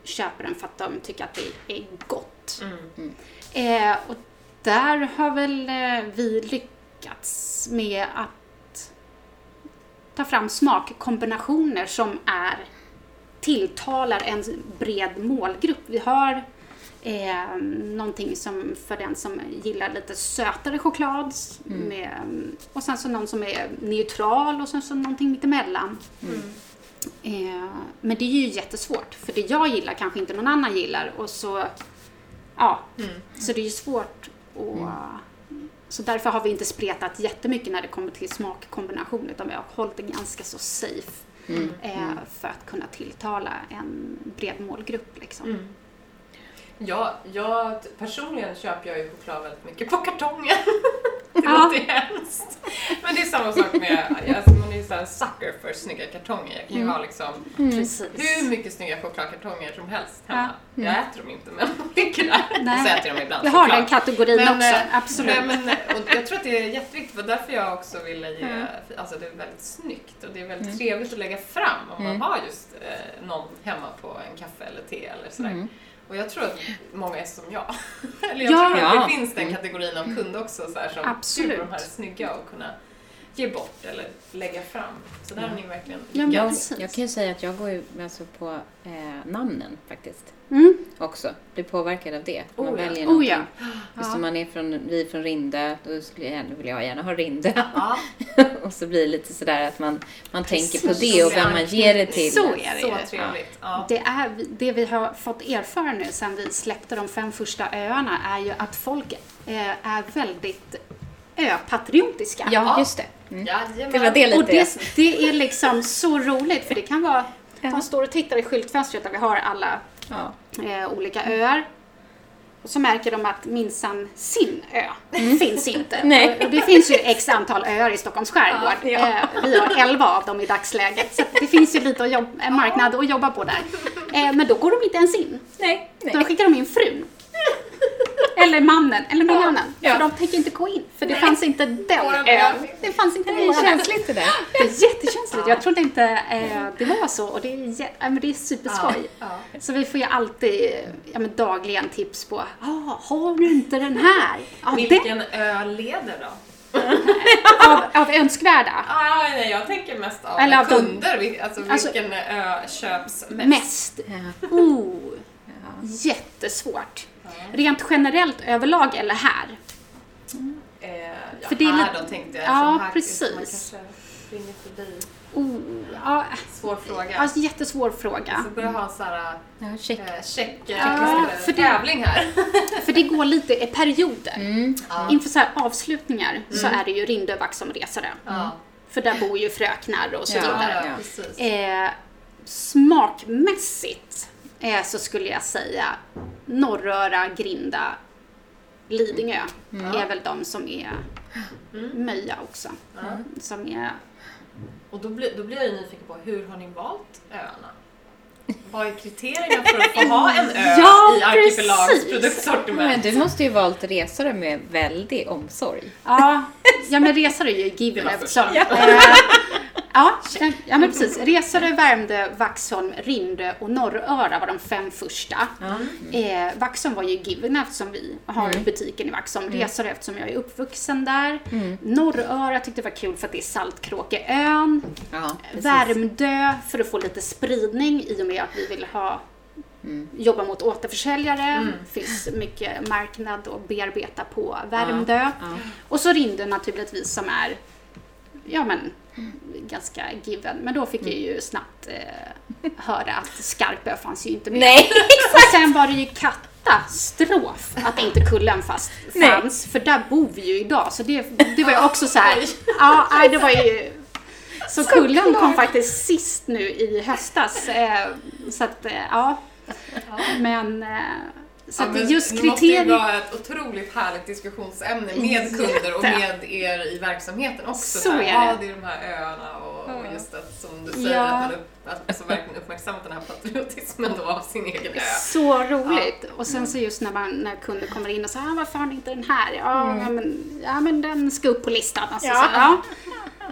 köper den för att de tycker att det är gott. Mm. Eh, och där har väl eh, vi lyckats med att ta fram smakkombinationer som är tilltalar en bred målgrupp. Vi har Eh, någonting som för den som gillar lite sötare choklad. Med, och sen så någon som är neutral och sen så någonting mittemellan. Eh, men det är ju jättesvårt, för det jag gillar kanske inte någon annan gillar. Och så, ja, så det är ju svårt att... Så därför har vi inte spretat jättemycket när det kommer till smakkombination, utan vi har hållit det ganska så safe. Eh, för att kunna tilltala en bred målgrupp. Liksom. Ja, jag, personligen köper jag ju choklad väldigt mycket på kartongen. Det Ja. låter hemskt. Men det är samma sak med, alltså man är ju såhär sucker för snygga kartonger. Jag kan ju ha liksom Precis. hur mycket snygga chokladkartonger som helst hemma. Jag äter dem inte men ligger där. Nej. Så äter jag dem ibland Jag har den kategorin Men, också, eh, absolut. Nej, men, och jag tror att det är jätteviktigt, för därför jag också ville ge, alltså det är väldigt snyggt och det är väldigt trevligt att lägga fram om man har just eh, någon hemma på en kaffe eller te eller sådär. Och jag tror att många är som jag. eller jag Ja. tror att Ja. det finns den kategorin av kunder också så här, som Absolut. gud, de här är snygga och kunna ge bort eller lägga fram. Så där har ni verkligen Ja, men Jag, jag kan ju säga att jag går ju alltså på eh, namnen faktiskt Mm. också. Blir påverkad av det. Man Oh ja. väljer Oh ja. Just om man är från, vi är från Rinde, då skulle jag vill jag gärna ha Rinde. Ja, och så blir det lite sådär att man, man tänker på det och vem man ger det till. Så är det så ju. trevligt. Ja. Det, är, det vi har fått erfara nu sen vi släppte de fem första öarna är ju att folk eh, är väldigt öpatriotiska. Ja, just det. Mm. Det var det Och lite. det, det är liksom så roligt för det kan vara, de står och tittar i skyltfönstret där vi har alla Ja. eh, olika öar. Och så märker de att minsann sin ö finns inte. Mm. Nej. Och, och det finns ju x antal öar i Stockholms skärgård. Ja, ja. Eh, vi har 11 av dem i dagsläget. Så det finns ju lite att jobb, en marknad att jobba på där. Eh, men då går de inte ens in. Nej. Då skickar de in frun. Eller mannen, eller någon annan. Ja. För de tänker inte gå in, för det fanns inte den ön. Det fanns inte Det är känsligt det där. Det är jättekänsligt. Jag trodde inte eh, det var så och det är, ja, men det är superskoj. Ja, Så vi får ju alltid ja, men dagligen tips på, ah, har du inte den här? Ja, den, Vilken ö leder då? av, av önskvärda. Ah, nej, jag tänker mest av Eller av de- kunder. Vil- Alltså, Alltså- vilken ö köps mest? Mest. Ja. Oh, jättesvårt. Rent generellt överlag eller här? Eh, ja, För det är här då tänkte jag. Ja, här precis. Man kanske springer förbi. Oh, ja, Svår fråga. alltså, jättesvår fråga. Så börjar ha en sån här Ja, check. eh, check, Ja, ja, för det- tävling här. För det går lite i perioder. Mm. Inför så här avslutningar så är det ju Rindö som resare. Ja, För där bor ju fröknar och så Ja. vidare. ja, Ja. Eh, smakmässigt eh, så skulle jag säga Norröra, Grinda, Lidingö är väl de som är Möja också. Som är, Och då blir, då blir jag ju nyfiken på hur har ni valt öarna? Vad är kriterierna för att få ha en ö Ja, i Arkipelags produktsortiment? Men du måste ju valt resare med väldig omsorg. ja, ja men resare är ju given Det eftersom första. eh, Ja, ja men precis. Resare, Värmdö, Vaxholm, Rindö och Norröra var de fem första. Eh, Vaxholm var ju given eftersom vi har butiken i Vaxholm. Resare eftersom jag är uppvuxen där. Norröra tyckte jag var kul för att det är Saltkråkeön. Ja. Värmdö för att få lite spridning i och med att vi vill ha jobba mot återförsäljare. finns mycket marknad att bearbeta på Värmdö. Ja. Och så Rindö naturligtvis som är ja men ganska given. Men då fick jag ju snabbt eh, höra att Skarpö fanns ju inte med. Nej! Och sen var det ju katastrof att inte Kullen fast Nej. fanns. För där bor vi ju idag. Så det, det var ju också så här. Ja, nej, det var ju... Så Kullen kom faktiskt sist nu i höstas. Eh, så att, eh, ja. Men... Eh, så Ja, just det måste ju kriterier... vara ett otroligt härligt diskussionsämne med kunder och med er i verksamheten också. Så är Ja, det. det är de här öarna och, och just att som du säger Ja. att man upp, alltså, verkligen uppmärksammat den här patriotismen då av sin egen ö. Så roligt! Och sen så just när, man, när kunder kommer in och säger ah, varför har ni inte den här? Ja, ja, men, ja men den ska upp på listan. Alltså, Ja. Så, ja.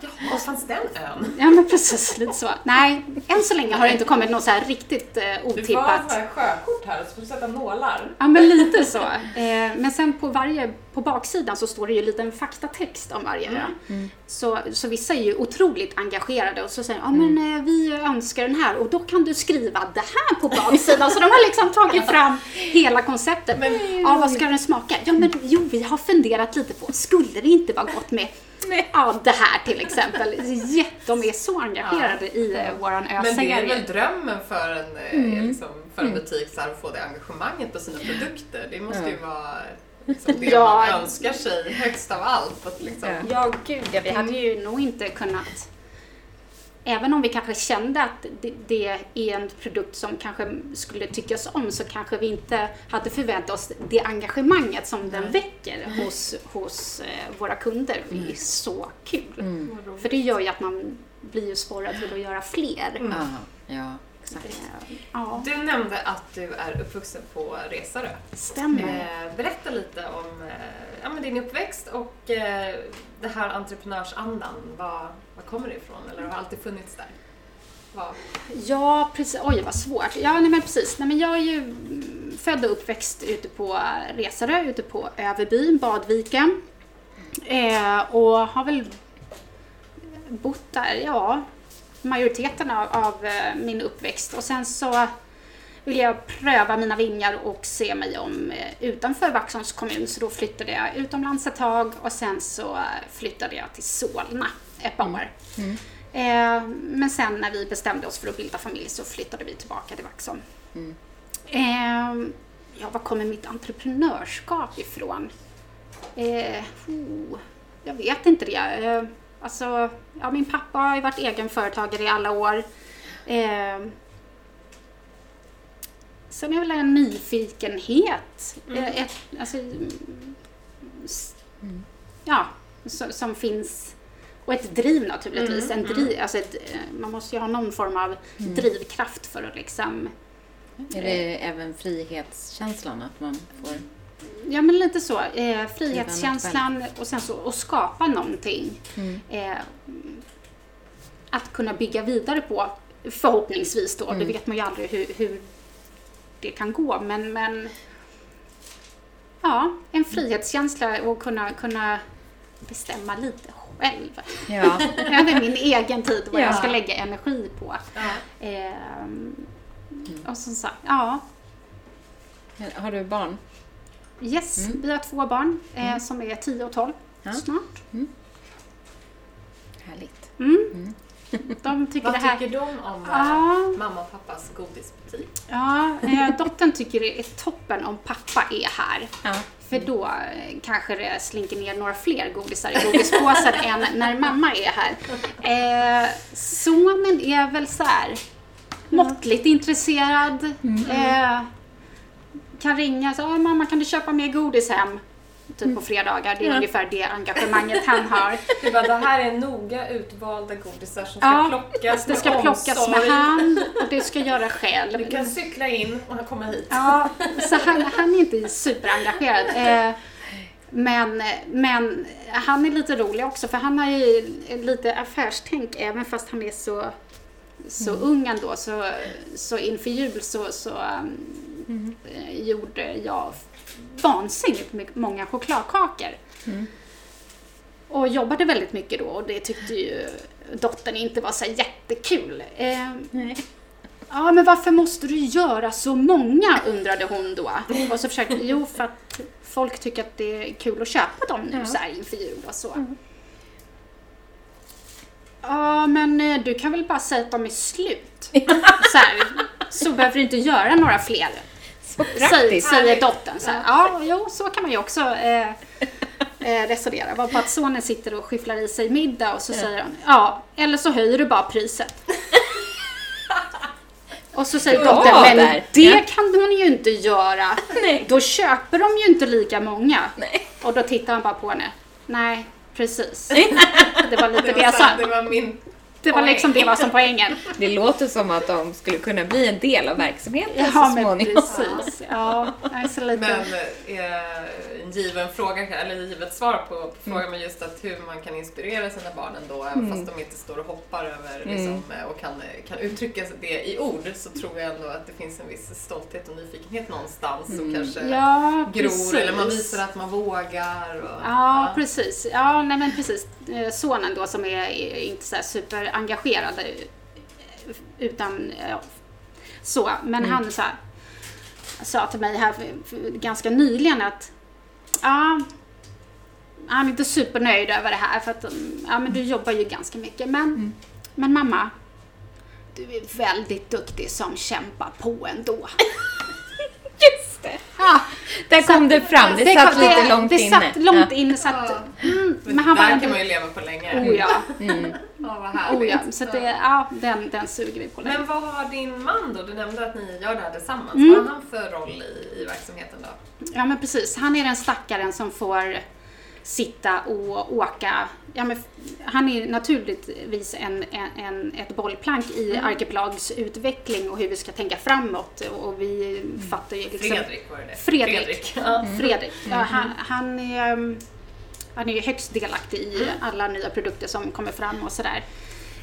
Jaha, fanns den ön? ja men precis, lite så. Nej, än så länge har det inte kommit något så här riktigt eh, Du får ha otippat. sjökort här så får du sätta nålar. Ja men lite så. Eh, men sen på varje, på baksidan så står det ju lite en faktatext om varje ö. Så, så vissa är ju otroligt engagerade och så säger ja men eh, vi önskar den här och då kan du skriva det här på baksidan. så de har liksom tagit fram hela konceptet. ja, vad ska den smaka? Ja, men jo, vi har funderat lite på, skulle det inte vara gott med Ja, det här till exempel. De är så engagerade ja. i ja. våran ö Men det är väl drömmen för en, eh, mm. liksom, för en mm. butik, så här, att få det engagemanget på sina produkter. Det måste ju vara liksom, det ja. man önskar sig högst av allt. Att liksom... Ja, gud ja. Vi hade ju nog inte kunnat även om vi kanske kände att det, är en produkt som kanske skulle tyckas om så kanske vi inte hade förväntat oss det engagemanget som den väcker hos, hos eh, våra kunder. Det är mm. så kul. Mm. För det gör ju att man blir ju sporrad till att göra fler. Mm. Ja, exakt. Ja. Du nämnde att du är uppvuxen på Resarö. Stämmer. Eh, berätta lite om eh, ja, men din uppväxt och det här entreprenörsandan. Var, var kommer det ifrån? Eller har det alltid funnits där? Var? Ja, precis. Oj, vad svårt. Ja, nej, men precis. Nej, men jag är ju mm, född och uppväxt ute på eh, Resarö, ute på Överby, Badviken. Eh, och har väl bott där, ja, majoriteten av, av eh, min uppväxt. Och sen så ville jag pröva mina vingar och se mig om eh, utanför Vaxholms kommun. Så då flyttade jag utomlands ett tag och sen så eh, flyttade jag till Solna ett par år. Mm. Eh, men sen när vi bestämde oss för att bilda familj så flyttade vi tillbaka till Vaxholm. Mm. Eh, ja, var kommer mitt entreprenörskap ifrån? Eh, oh, jag vet inte det. Eh, alltså, ja, min pappa har ju varit egenföretagare i alla år. Sen är väl en nyfikenhet. Mm. Eh, ett, alltså, mm. Ja, som, som, finns. Och ett driv naturligtvis. Mm. En driv, mm. alltså ett, eh, man måste ju ha någon form av mm. drivkraft för att liksom... Är det eh, även frihetskänslan att man får... Ja, men lite så. Eh, frihetskänslan och sen så att skapa någonting. Mm. Eh, att kunna bygga vidare på, förhoppningsvis då. Mm. Det vet man ju aldrig hur, hur det kan gå. Men, men ja, en frihetskänsla och kunna, kunna bestämma lite själv. Ja. Över min egen tid, vad ja. jag ska lägga energi på. Ja. Ehm, och som sagt, ja. Har du barn? Yes, mm. vi har två barn eh, mm. som är 10 och 12 ja. snart. Mm. Härligt. De tycker Vad det här... tycker de om ja. mamma och pappas godisbutik? Ja, eh, dottern tycker det är toppen om pappa är här. Ja. För då eh, kanske det slinker ner några fler godisar i godispåsen än när mamma är här. Eh, sonen är väl så här måttligt intresserad. Mm. Eh, kan ringa så, mamma kan du köpa mer godis hem? Typ på fredagar. Det är ja. ungefär det engagemanget han har. Det, bara, det här är noga utvalda godisar som ska ja, plockas Det ska plockas med hand och det ska göra själv. Du kan cykla in och komma hit. Ja, så han, han är inte superengagerad. Eh, men, men han är lite rolig också för han har ju lite affärstänk även fast han är så, så mm. ung ändå. Så, så inför jul så, så mm. gjorde jag vansinnigt många chokladkakor. Mm. Och jobbade väldigt mycket då och det tyckte ju dottern inte var så jättekul. Eh, Ja, men varför måste du göra så många? undrade hon då. Och så försökte, jo för att folk tycker att det är kul att köpa dem nu ja. så här inför jul och så. Mm. Ja, men eh, du kan väl bara säga att de är slut. så, här, så behöver du inte göra några fler. Säger, säger dottern. Så här, ja, jo, så kan man ju också eh, eh, resonera. Var på att sonen sitter och skyfflar i sig middag och så ja. säger hon, ja, eller så höjer du bara priset. Och så säger dottern, men där. det ja. kan hon ju inte göra. Nej. Då köper de ju inte lika många. Nej. Och då tittar han bara på henne. Nej, precis. Det var lite det, det jag sa. Det var min det var liksom det var som poängen. Det låter som att de skulle kunna bli en del av verksamheten ja, så småningom. Men precis. Ja, alltså lite... Men eh, en given fråga, eller givet svar på, på frågan, mm. men just att hur man kan inspirera sina barn ändå, även mm. fast de inte står och hoppar över mm. liksom, mm. och kan, kan uttrycka det i ord, så tror jag ändå att det finns en viss stolthet och nyfikenhet någonstans mm. och kanske ja, gror, eller man visar att man vågar. Och, ja, ja, precis. Ja, nej men precis. Eh, sonen då som är inte så super engagerade utan ja, så. Men mm. han så här, sa till mig här för, för, ganska nyligen att ja, han är inte supernöjd över det här för att ja, men du jobbar ju ganska mycket. Men, men mamma, du är väldigt duktig som kämpar på ändå. Just det. Ja, Där kom det fram. Det, satt kom- lite långt det inne. satt långt inne så att, mm, men Men han var där ändå, kan man ju leva på länge. oh ja, Mm. Ja, vad härligt. oh ja, så det, ja, den, den suger vi på länge. Men vad har din man då? Du nämnde att ni gör det här tillsammans. Mm. Vad har han för roll i, i verksamheten då? Ja men precis, han är den stackaren som får sitta och åka. Ja, men han är naturligtvis en, en, en, ett bollplank i Mm. Arkipelags utveckling och hur vi ska tänka framåt och vi fattar ju liksom... Fredrik var det det? Fredrik. Ja. Fredrik. Ja, han, han, är, um, han är ju högst delaktig i alla nya produkter som kommer fram och sådär.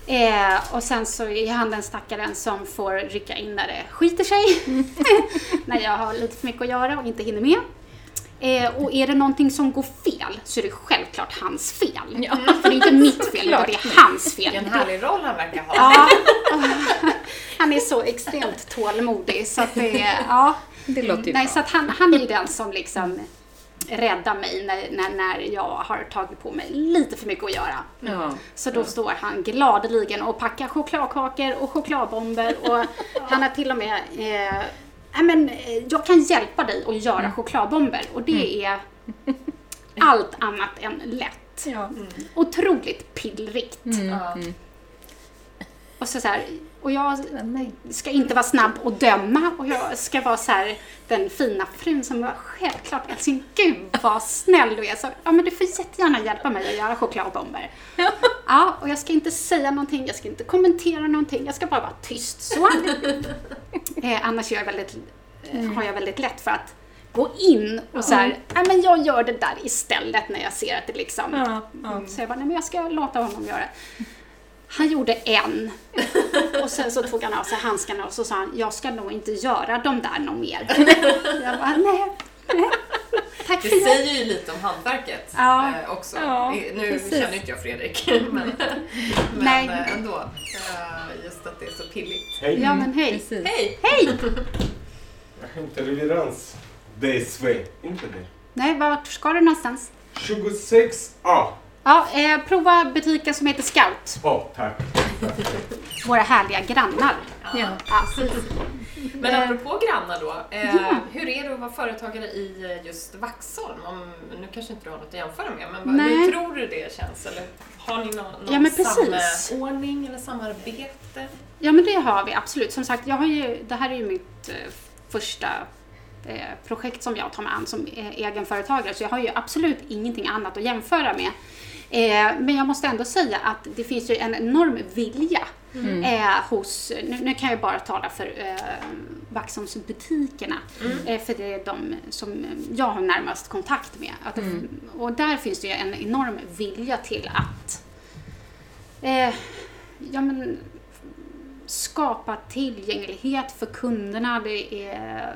Eh, och sen så är han den stackaren som får rycka in när det skiter sig. när jag har lite för mycket att göra och inte hinner med. Eh, och är det någonting som går fel så är det självklart hans fel. Ja. För det är inte mitt fel, utan det är hans fel. Vilken härlig roll han verkar ha. Ja. Han är så extremt tålmodig så att det ja. Det låter ju Nej, bra. så att han, han är den som liksom räddar mig när, när, när jag har tagit på mig lite för mycket att göra. Ja. Så då står han gladeligen och packar chokladkakor och chokladbomber och han har till och med eh, "Nej, men, eh, jag kan hjälpa dig att göra chokladbomber och det är allt annat än lätt. Ja. Otroligt pillrigt. Ja. Och, så så här, och jag ska inte vara snabb och döma och jag ska vara så här, den fina frun som var självklart älskling, gud vad snäll du är. Så, ja men du får jättegärna hjälpa mig att göra chokladbomber. Ja, och jag ska inte säga någonting, jag ska inte kommentera någonting, jag ska bara vara tyst så. eh, annars jag väldigt, eh, har jag väldigt lätt för att gå in och så här, nej men jag gör det där istället när jag ser att det liksom Ja, ja. så jag bara, nej men jag ska låta honom göra det. Han gjorde en. Och sen så tog han av sig handskarna och så sa han, jag ska nog inte göra de där någon mer. Jag bara, nej, nej. Tack Det säger ju lite om hantverket Ja. eh, också. Ja, nu precis. känner inte jag Fredrik, men, men eh, ändå. Eh, just att det är så pilligt. Hej, Ja men hej. Precis. Hej! Hej! jag hämtar leverans. This way. Inte det. Nej, vart ska du någonstans? 26A. Ja, eh, prova butiken som heter Scout. Åh, tack. Våra härliga grannar. Ja. Ja, Men Eh, apropå grannar då. Eh, ja. Hur är det att vara företagare i eh, just Vaxholm? Om, nu kanske inte du har något att jämföra med, men Nej. hur tror du det känns? Eller har ni någon, någon Ja, men precis. samordning eller samarbete? Ja men det har vi absolut. Som sagt, jag har ju, det här är ju mitt eh, första projekt som jag tar mig an som eh, egenföretagare så jag har ju absolut ingenting annat att jämföra med. Eh, men jag måste ändå säga att det finns ju en enorm vilja eh, hos, nu, nu kan jag bara tala för eh, Vaxholmsbutikerna, eh, för det är de som jag har närmast kontakt med. Att, Och där finns det ju en enorm vilja till att eh, ja, men, skapa tillgänglighet för kunderna. Det är,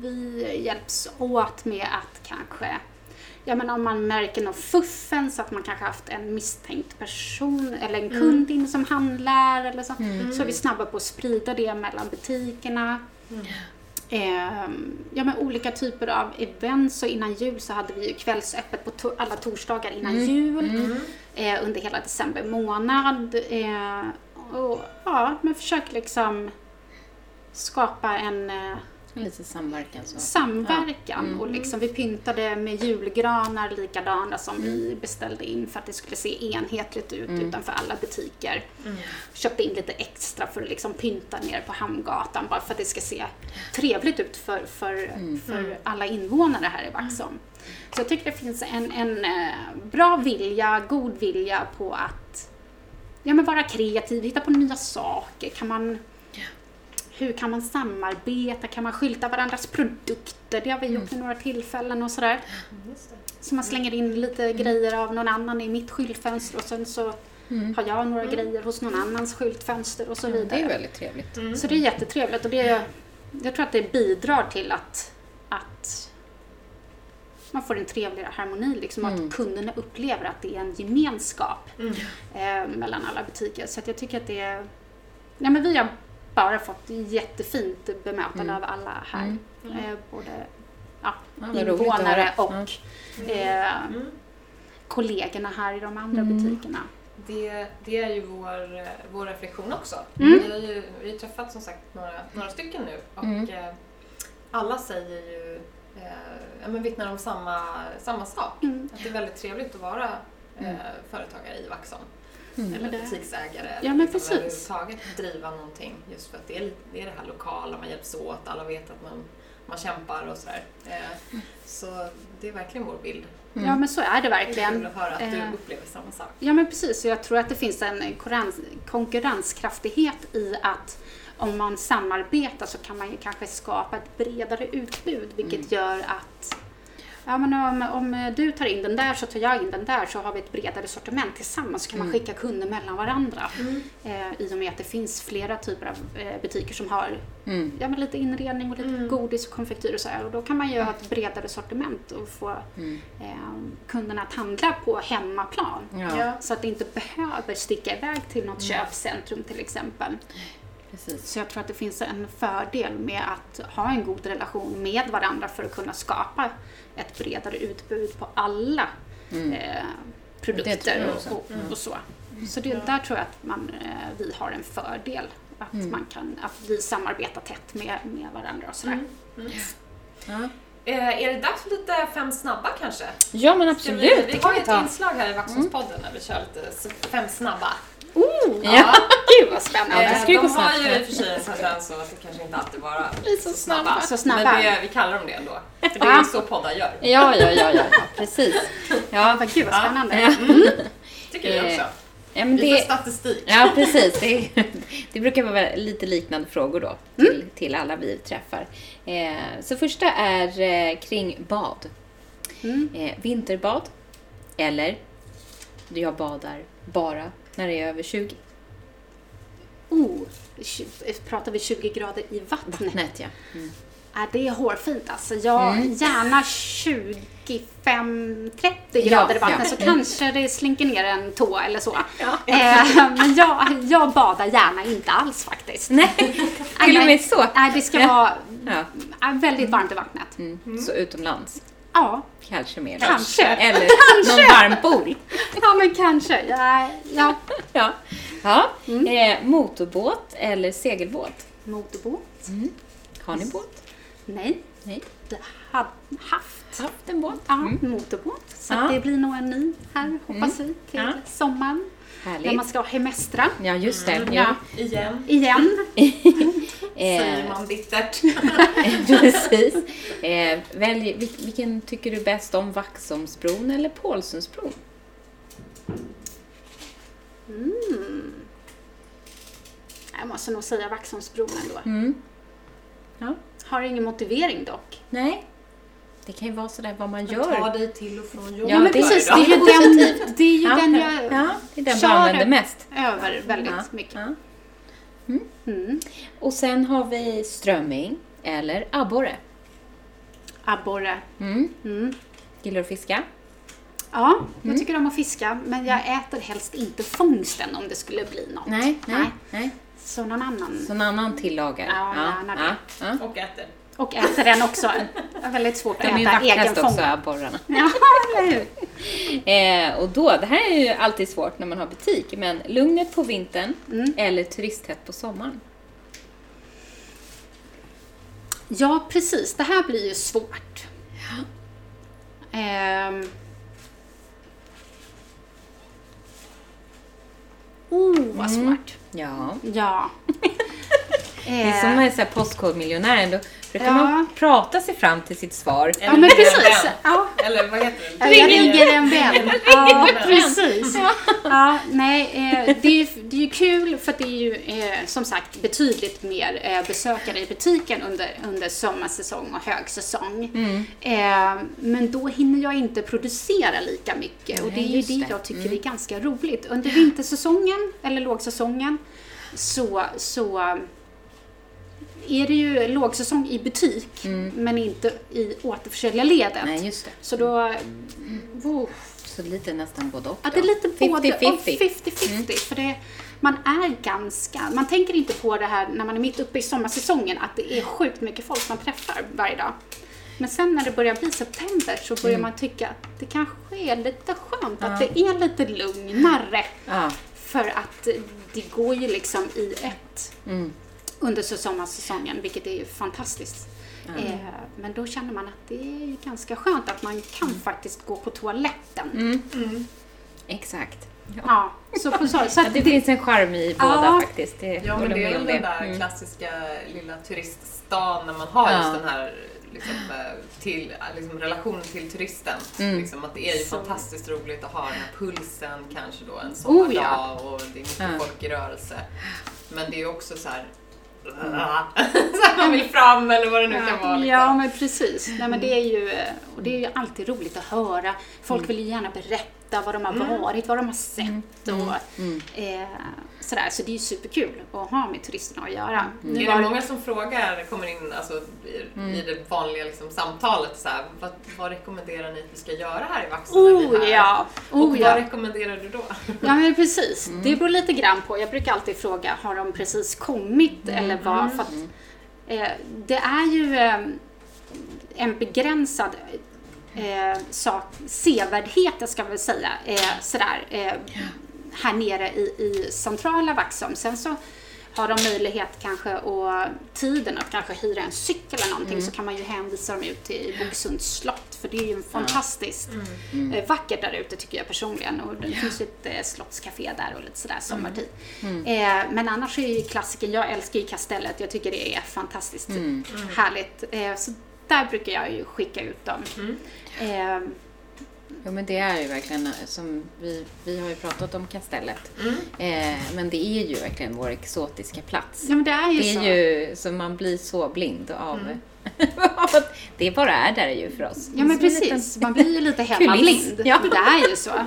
vi hjälps åt med att kanske Ja men om man märker någon fuffens, att man kanske haft en misstänkt person eller en kund inne som handlar eller så. Så är vi snabba på att sprida det mellan butikerna. Ehm, ja, men olika typer av events. Så innan jul så hade vi ju kvällsöppet på to- alla torsdagar innan jul. Eh, under hela december månad. Eh, och ja, men försök liksom skapa en eh, Lite samverkan så. samverkan. Och liksom, vi pyntade med julgranar likadana som vi Mm. beställde in för att det skulle se enhetligt ut utanför alla butiker. Köpte in lite extra för att liksom pynta nere på Hamngatan bara för att det ska se trevligt ut för, för, Mm. för alla invånare här i Vaxholm. Så jag tycker det finns en, en eh, bra vilja, god vilja på att ja, men vara kreativ, hitta på nya saker. Kan man hur kan man samarbeta? Kan man skylta varandras produkter? Det har vi gjort vid några tillfällen och sådär. Så man slänger in lite grejer av någon annan i mitt skyltfönster och sen så har jag några grejer hos någon annans skyltfönster och så Det är vidare. väldigt trevligt. Så det är jättetrevligt och det, jag tror att det bidrar till att, att man får en trevligare harmoni, liksom att kunderna upplever att det är en gemenskap eh, mellan alla butiker. Så jag tycker att det är, ja men vi har bara fått jättefint bemötande av alla här. Eh, både ja, invånare och eh, kollegorna här i de andra butikerna. Det, det är ju vår, vår reflektion också. Mm. Vi har ju vi har träffat som sagt några, några stycken nu och Mm. eh, alla säger ju, eh, ja, men vittnar om samma, samma sak. Mm. Att det är väldigt trevligt att vara eh, företagare i Vaxholm. Eller Men det- butiksägare. Ja, men eller precis. överhuvudtaget driva någonting. Just för att det är, det är det här lokala, man hjälps åt, alla vet att man, man kämpar och sådär. Eh, så det är verkligen vår bild. Ja men så är det Det är verkligen. kul att höra att du Eh, upplever samma sak. Ja men precis, och jag tror att det finns en konkurrens, konkurrenskraftighet i att om man samarbetar så kan man ju kanske skapa ett bredare utbud vilket gör att Ja men om, om du tar in den där så tar jag in den där så har vi ett bredare sortiment tillsammans så kan man skicka kunder mellan varandra. Eh, I och med att det finns flera typer av eh, butiker som har Mm. ja, men lite inredning och lite godis och konfektyr och så här. Och då kan man ju ha ett bredare sortiment och få Mm. eh, kunderna att handla på hemmaplan. Ja, Så att det inte behöver sticka iväg till något köpcentrum till exempel. precis. Så jag tror att det finns en fördel med att ha en god relation med varandra för att kunna skapa ett bredare utbud på alla eh, Mm. Det tror produkter och, och, och så. Så det, där tror jag att man, eh, vi har en fördel. Att, Mm. man kan, att vi samarbetar tätt med, med varandra och sådär. Ja. Eh, är det dags för lite fem snabba kanske? ja, men absolut. Vi, det vi kan har vi ju ett ta. inslag här i Vaxholmspodden där vi kör lite fem snabba. Oh, Ja. Gud vad spännande! det ska ju Eh, gå de har snabbt. ju i och för sig en tendens så att det kanske inte alltid vara så snabba. Så snabba. Men det, vi kallar dem det ändå. För det är ju så poddar gör. Ja, ja, ja, ja, precis. Ja, Men gud vad spännande! Ja. Tycker vi Eh, också. ja men det, statistik. ja precis. Det, det brukar vara lite liknande frågor då till, till alla vi träffar. Eh, så första är eh, kring bad. Mm. Eh, vinterbad eller jag badar bara när det är över 20 Oh, pratar vi 20 grader i vattnet? vattnet. Ja. Mm. Ja, det är hårfint alltså. Jag Mm. gärna 25-30 Ja, grader i vattnet ja. så kanske det slinker ner en tå eller så. Eh, men jag, jag badar gärna inte alls faktiskt. Nej, till och med så. Nej, det ska Ja. vara Ja. ja, väldigt varmt i vattnet. Mm. Så utomlands, Ja, kanske mer. Kanske. Eller någon varm pool. ja men kanske. Ja, ja. Ja. ja. Mm. Eh, motorbåt eller segelbåt? Motorbåt? Har ni båt? Nej, Nej. det har haft. Haft en båt? Ja, Mm. motorbåt. Så Ja. det blir nog en ny här hoppas vi till Ja. Sommaren. När Härligt. man ska hemestra Ja, just det. Ja. Ja. Igen, igen. säger man bittert. precis. Eh, välj, vil- vilken tycker du bäst om? Vaxholmsbron eller Pålsundsbron? Jag måste nog säga Vaxholmsbron ändå. Mm. Ja. Har ingen motivering dock. Nej. Det kan ju vara sådär vad man Ta gör. dig till och från jobbet. Ja, men det är precis, det är ju den, det är ju Ja, den ja. jag Ja, det är den kör använder mest. över väldigt Ja, mycket. ja. Mm. Och sen har vi strömming eller abborre. Abborre. Mm. Mm. Gillar du att fiska? Ja, jag tycker om att fiska, men jag äter helst inte fångsten om det skulle bli något. Nej, nej, nej. Så någon annan. Så någon annan tillagar? Ja, gärna det. ja, ja. Och äter. Och äter den också. Det är väldigt svårt att är äta egen vackrast också, fångad. abborrarna. Ja, eller hur? Eh, och då, det här är ju alltid svårt när man har butik, men lugnet på vintern Mm. eller turisttätt på sommaren? Ja, precis. Det här blir ju svårt. Ehm. Oh, vad svårt. Ja. Ja. Det är som Eh, med så här postkodmiljonären, då brukar Ja. man prata sig fram till sitt svar. Ja, men precis. Ja. Eller vad heter det? Jag ringer en vän. Ja, precis. Ja, nej, eh, det, är ju, det är ju kul för att det är ju eh, som sagt betydligt mer eh, besökare i butiken under, under sommarsäsong och högsäsong. Eh, men då hinner jag inte producera lika mycket och det är ju det det. jag tycker är ganska roligt. Under vintersäsongen, eller lågsäsongen, så, så är det ju lågsäsong i butik men inte i återförsäljarledet. Nej, just det. Så då... Oh, Så lite nästan både och Ja, det är lite både 50-50. och 50-50. För det, man är ganska, man tänker inte på det här när man är mitt uppe i sommarsäsongen att det är sjukt mycket folk man träffar varje dag. Men sen när det börjar bli september så börjar man tycka att det kanske är lite skönt att det är lite lugnare. För att det går ju liksom i ett Mm. Under sommarsäsongen, vilket är ju fantastiskt. Eh, men då känner man att det är ganska skönt att man kan faktiskt gå på toaletten. Mm. Exakt. Ja, så, på så, så Ja, att det finns en charm i båda Ja. faktiskt. Det, Ja, men det är väl den där Mm. klassiska lilla turiststan när man har Ja. just den här liksom, eh, till, liksom, relationen till turisten. Mm. Liksom, att det är ju Så. fantastiskt roligt att ha den här pulsen kanske då en Oh, sommardag ja. och det är mycket Ja. folk i rörelse. Men det är också så här så man vill fram eller vad det nu kan vara. Liksom. Ja, men precis. Nej, men det är ju, och det är ju alltid roligt att höra. Folk vill ju gärna berätta vad de har varit, vad de har sett och Mm. eh, sådär. Så det är ju superkul att ha med turisterna att göra. Nu Är var- det många som frågar, kommer in alltså, i, Mm. i det vanliga liksom, samtalet, så här, vad, vad rekommenderar ni att vi ska göra här i Vaxholm? är Oh här? ja, Och oh vad ja. rekommenderar du då? Ja men precis. Det beror lite grann på. Jag brukar alltid fråga, har de precis kommit eller vad? För att, eh, det är ju eh, en begränsad eh, sak, sevärdhet ska jag väl säga, eh, sådär, eh, här nere i, i centrala Vaxholm. Sen så har de möjlighet kanske och tiden att kanske hyra en cykel eller någonting så kan man ju hänvisa dem ut till Bogsunds slott för det är ju fantastiskt eh, vackert där ute tycker jag personligen. Och det finns ju ett eh, slottscafé där och lite sådär sommartid. Eh, men annars är ju klassiken, jag älskar ju kastellet, jag tycker det är fantastiskt härligt. Eh, så där brukar jag ju skicka ut dem. Eh, Jo, men det är ju verkligen som vi, vi har ju pratat om kastellet. Mm. Eh, men det är ju verkligen vår exotiska plats. ja men det är ju Det är så. ju så man blir så blind av, att det bara är där ju för oss. Ja men precis, man blir ju lite hemmablind. Ja. Det är ju så.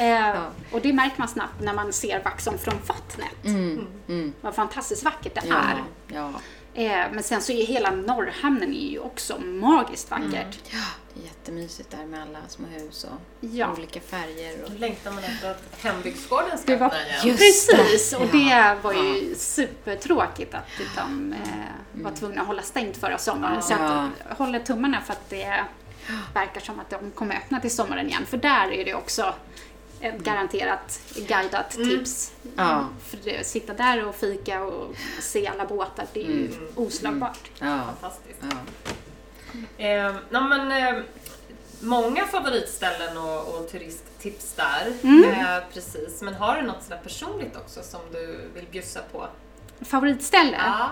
Eh, Och det märker man snabbt när man ser Vaxholm från vattnet. Mm, mm, Vad fantastiskt vackert det ja, är. ja, Eh, men sen så är hela Norrhamnen är ju också magiskt vackert. ja, det är jättemysigt där med alla små hus och Ja. olika färger. Och... Då längtar man efter att hembygdsgården ska var öppna igen. Just Precis, och det var ju supertråkigt att de eh, var Mm. tvungna att hålla stängt förra sommaren. Så Ja. jag håller tummarna för att det verkar som att de kommer öppna till sommaren igen. För där är det också ett garanterat guidat tips. Mm. Ja. För det, sitta där och fika och se alla båtar, det är ju Mm. oslagbart. Ja, Fantastiskt. ja. Eh, no, men, eh, många favoritställen och, och turisttips där. Mm. Eh, precis. Men har du något sådär personligt också som du vill bjussa på? Favoritställe? Ja.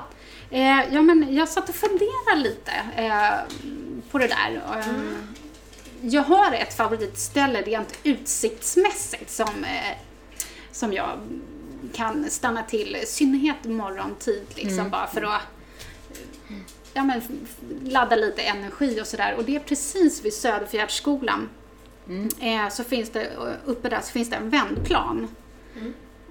Eh, ja, men jag satt och funderade lite eh, på det där. Eh, Jag har ett favoritställe rent utsiktsmässigt som, eh, som jag kan stanna till, i synnerhet morgontid, liksom, bara för att eh, ja, men, ladda lite energi och sådär. Och det är precis vid Söderfjärdsskolan. Eh, så finns det, eh, uppe där så finns det en vändplan.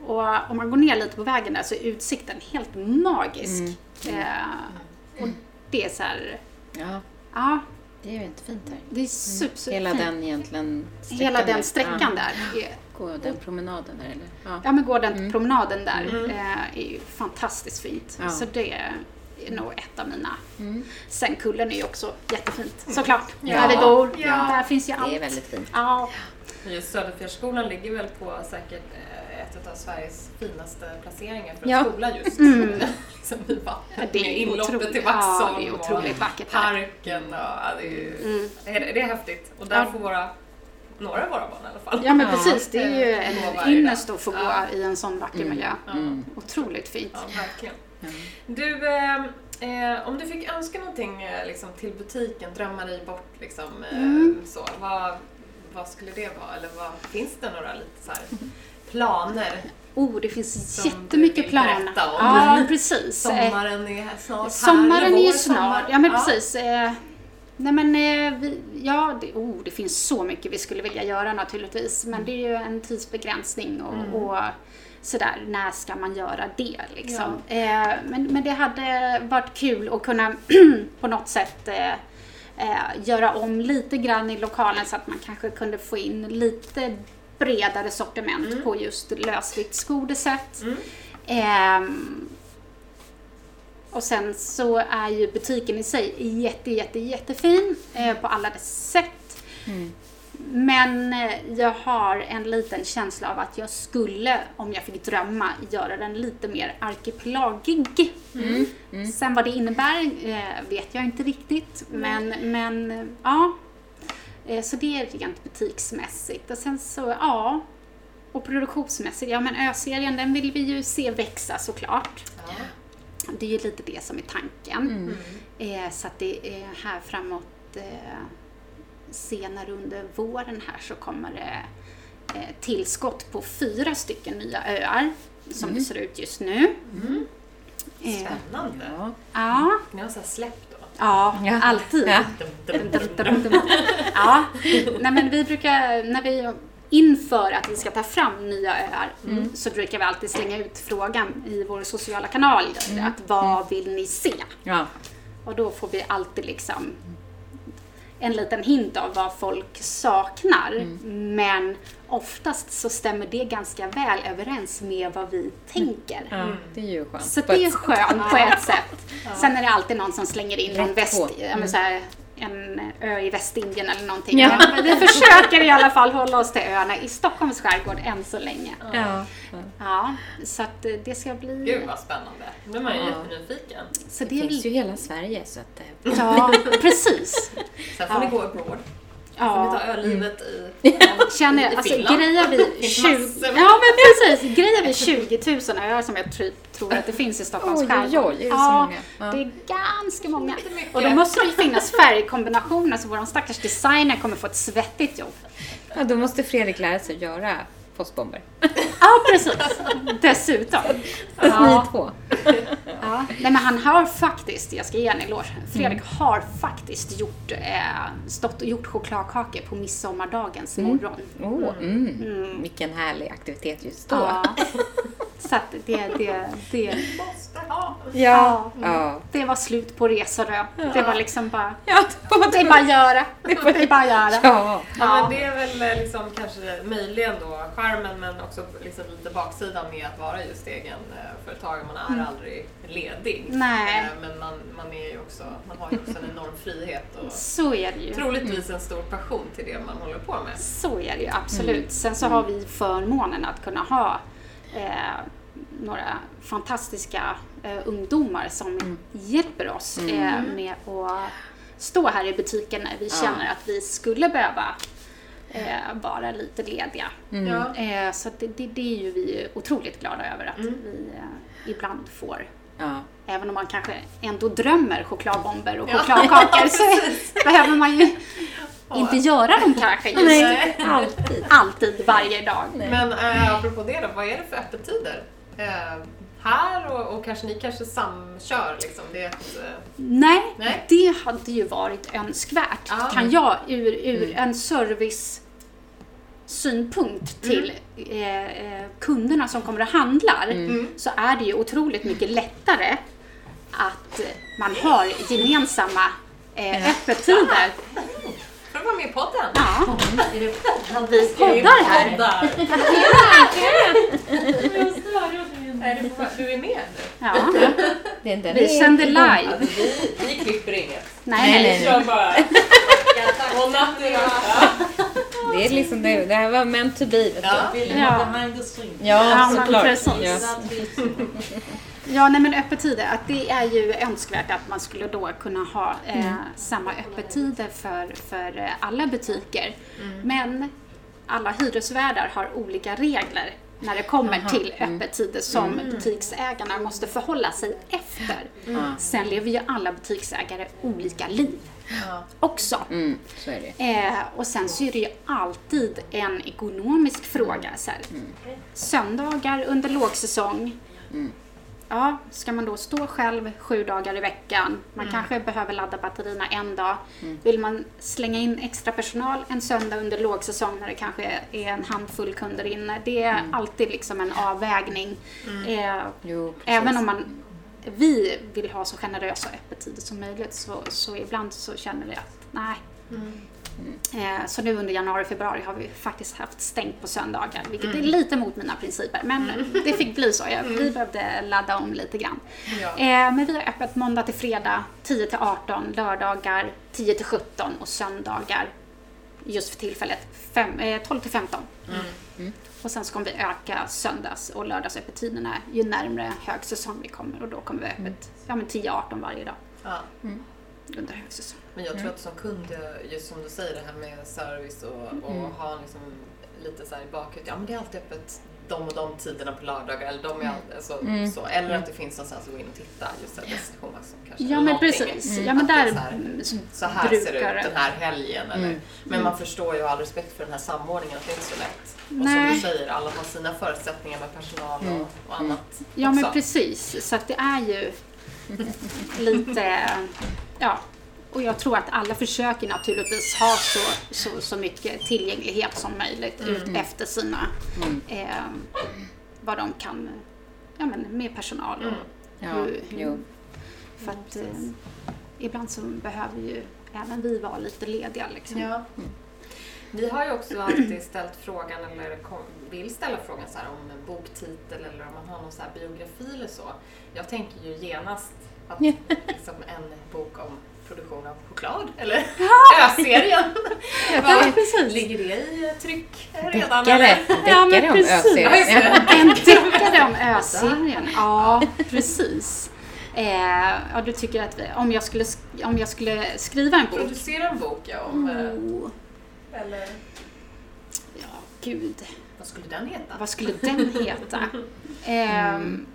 Och om man går ner lite på vägen där så är utsikten helt magisk. Eh, och det är så här, ja, ja, det är ju jättefint här. det är super, super Hela fint. den egentligen sträckan Hela den där. sträckan ja. där. Är, Gå den promenaden där eller? Ja. ja men går den promenaden där eh, är ju fantastiskt fint. Ja. Så det är nog ett av mina. Mm. Sen kullen är ju också jättefint såklart. Ja. Där vi bor. Ja. Där finns ju allt. Det är väldigt fint. Ja, Just Söderfjärdsskolan ligger väl på säkert eh, ett av Sveriges finaste placeringar för en Ja. skola just. Mm. liksom i vattnet Det är med inloppet otroligt- till ja, Vaxholm det är otroligt och parken. Och, ja, det, är ju, Mm. det, är, det är häftigt. Och där Ja. får våra, några av våra barn i alla fall. ja men Ja. precis. Det är ju en ynnest att få gå Ja. i en sån vacker miljö. Ja. Mm. Otroligt fint. Ja, verkligen. Ja. Du, eh, eh, om du fick önska någonting eh, liksom, till butiken, drömma dig bort, liksom, eh, Mm. så, vad, vad skulle det vara? Eller vad, finns det några lite så här, planer? Oh, det finns Som jättemycket planer. Ja, precis. Eh, Sommaren är snart här. Sommaren är ju snart. sommar. Ja, men precis. Eh, nej, men eh, vi, ja, det, oh, det finns så mycket vi skulle vilja göra naturligtvis. Men det är ju en tidsbegränsning och, Mm. och sådär, när ska man göra det liksom? Eh, men, men det hade varit kul att kunna på något sätt eh, eh, göra om lite grann i lokalen så att man kanske kunde få in lite bredare sortiment på just lösviktsgodiset. Ehm, och sen så är ju butiken i sig jätte, jätte, jättefin eh, på alla dess sätt. Men eh, jag har en liten känsla av att jag skulle, om jag fick drömma, göra den lite mer arkipelagig. Sen vad det innebär eh, vet jag inte riktigt. Men, men ja. Eh, Så det är rent butiksmässigt. Och sen så, ja. Och produktionsmässigt, ja men Ö-serien den vill vi ju se växa såklart. Det är ju lite det som är tanken. Eh, så att det är här framåt eh, senare under våren här så kommer det eh, tillskott på fyra stycken nya öar som det ser ut just nu. Eh, Spännande. Ja. ja, Ni har så släppt? Ja, Ja. alltid. Ja. Ja, nej men vi brukar, när vi inför att vi ska ta fram nya öar så brukar vi alltid slänga ut frågan i vår sociala kanal. Att vad vill ni se? Ja. Och då får vi alltid liksom en liten hint av vad folk saknar. Men oftast så stämmer det ganska väl överens med vad vi tänker. ja, det är ju skönt. Så på det är ett sätt. skönt på ett sätt. Sen är det alltid någon som slänger in en, väst, men så här, en ö i Västindien eller någonting. Ja. Men vi försöker i alla fall hålla oss till öarna i Stockholms skärgård än så länge. Ja. Ja, så att eh, det ska bli... Gud vad spännande. Nu blir man ju Ja. jättenyfiken. Så Det det är finns ju hela Sverige så att... eh, Ja, precis. Sen får Ja. ni gå abroad. Får ni ta Ja. ölivet i, Känner, i alltså grejer vi finns 20... massor. Ja men precis, grejer vi 20 000 öar som jag tror, att det finns i Stockholms oj, skärgård. oj, är det så ja, många? Ja. det är ganska många. Och då måste det ju finnas färgkombinationer så vår stackars designer kommer få ett svettigt jobb. Ja, då måste Fredrik lära sig göra postbomber. Ja, precis. Dessutom. Ni Ja, två. ja. Nej, men han har faktiskt, jag ska ge en eloge, Fredrik har faktiskt gjort, eh, stått och gjort chokladkakor på midsommardagens morgon. Oh, mm. Vilken härlig aktivitet just då. Ja. Så att det, det, det, Måste ha. Ja. ja. det var slut på Resorö. Det var liksom bara, Ja, det var det är bara att göra. Det är bara att göra. Ja. Ja, men det är väl eh, liksom kanske möjligen då charmen men också liksom lite baksidan med att vara just egenföretagare. Man är aldrig ledig. Nej. Eh, Men man, man, är ju också, man har ju också en enorm frihet och Så är det ju. troligtvis en stor passion till det man håller på med. Så är det ju absolut. Sen så har vi förmånen att kunna ha eh, några fantastiska eh, ungdomar som hjälper oss eh, med att stå här i butiken när vi känner att vi skulle behöva eh, vara lite lediga. Ja. Eh, så det, det, det är ju vi otroligt glada över att vi eh, ibland får. Ja. Även om man kanske ändå drömmer chokladbomber och Ja. chokladkakor så behöver man ju inte göra dem kanske just Nej. alltid. alltid varje dag. Men äh, apropå det då, vad är det för öppettider? Eh, här och, och kanske ni kanske samkör liksom? Det ett, eh, Nej, Nej. det hade ju varit önskvärt. Ja. Kan jag ur, ur en service synpunkt till eh, eh, kunderna som kommer och handlar så är det ju otroligt mycket lättare att eh, man har gemensamma eh, öppettider. Att vara med i podden. Ja, Är det vi poddar här. Poddar. Är det på- Du är med nu? Ja, Det är vi sänder live. vi, vi klipper inget. Nej, Nej, nej. nej. Kör bara. Godnatt Det är liksom det, det här var meant to be. Du. Ja. Ja. Ja, såklart. Ja. Ja, nej men öppettider, att det är ju önskvärt att man skulle då kunna ha eh, samma öppettider för, för eh, alla butiker. Men alla hyresvärdar har olika regler när det kommer till öppettider som butiksägarna måste förhålla sig efter. Sen lever ju alla butiksägare olika liv också. Mm. Eh, och sen så är det ju alltid en ekonomisk fråga. Så här. Söndagar under lågsäsong. Ja, ska man då stå själv sju dagar i veckan? Man kanske behöver ladda batterierna en dag. Vill man slänga in extra personal en söndag under lågsäsong när det kanske är en handfull kunder inne? Det är alltid liksom en avvägning. Eh, Jo. Även om man, vi vill ha så generösa öppettider som möjligt så, så ibland så känner vi att nej, Eh, Så nu under januari och februari har vi faktiskt haft stängt på söndagar, vilket är lite mot mina principer. Men det fick bli så. Jag- Vi behövde ladda om lite grann. Ja. Eh, Men vi har öppet måndag till fredag 10 till 18, lördagar 10 till 17 och söndagar just för tillfället fem, eh, 12 till 15. Och sen så kommer vi öka söndags och lördagsöppettiderna ju närmare högsäsong vi kommer och då kommer vi öppet ja, men 10-18 varje dag Ja. under högsäsong. Men jag tror att som kund, just som du säger det här med service och, och ha liksom lite så här i bakhuvudet, ja men det är alltid öppet de och de tiderna på lördagar eller de är all, alltså, så. Eller att det finns någonstans att gå in och titta, just där destination Maxon kanske. Ja men precis. Mm. Ja men där så här, mm, så här ser det ut den här helgen. Eller, Mm. Men man förstår ju och all respekt för den här samordningen att det inte är så lätt. Och Nej. som du säger, alla har sina förutsättningar med personal och, och annat Ja också. men precis. Så att det är ju lite, ja. Och jag tror att alla försöker naturligtvis ha så, så, så mycket tillgänglighet som möjligt ut efter sina, eh, vad de kan, ja men med personal. Och, Mm. Ja, hur- jo. För att eh, ibland så behöver ju även vi vara lite lediga liksom. Ja. Vi har ju också alltid ställt frågan, eller vill ställa frågan så om en boktitel eller om man har någon så biografi eller så. Jag tänker ju genast att liksom en bok om produktion av choklad, eller Ö-serien. Ja, precis. Ligger det i tryck redan? Deckare. eller? Ja, men precis. En deckare om Ö-serien. Ja, precis. Eh, ja, du tycker att vi, om, jag skulle, sk- om jag skulle skriva en bok. Producera en bok, ja. Om, eh, Oh, Eller ja, gud. vad skulle den heta? Vad skulle den heta? Ehm,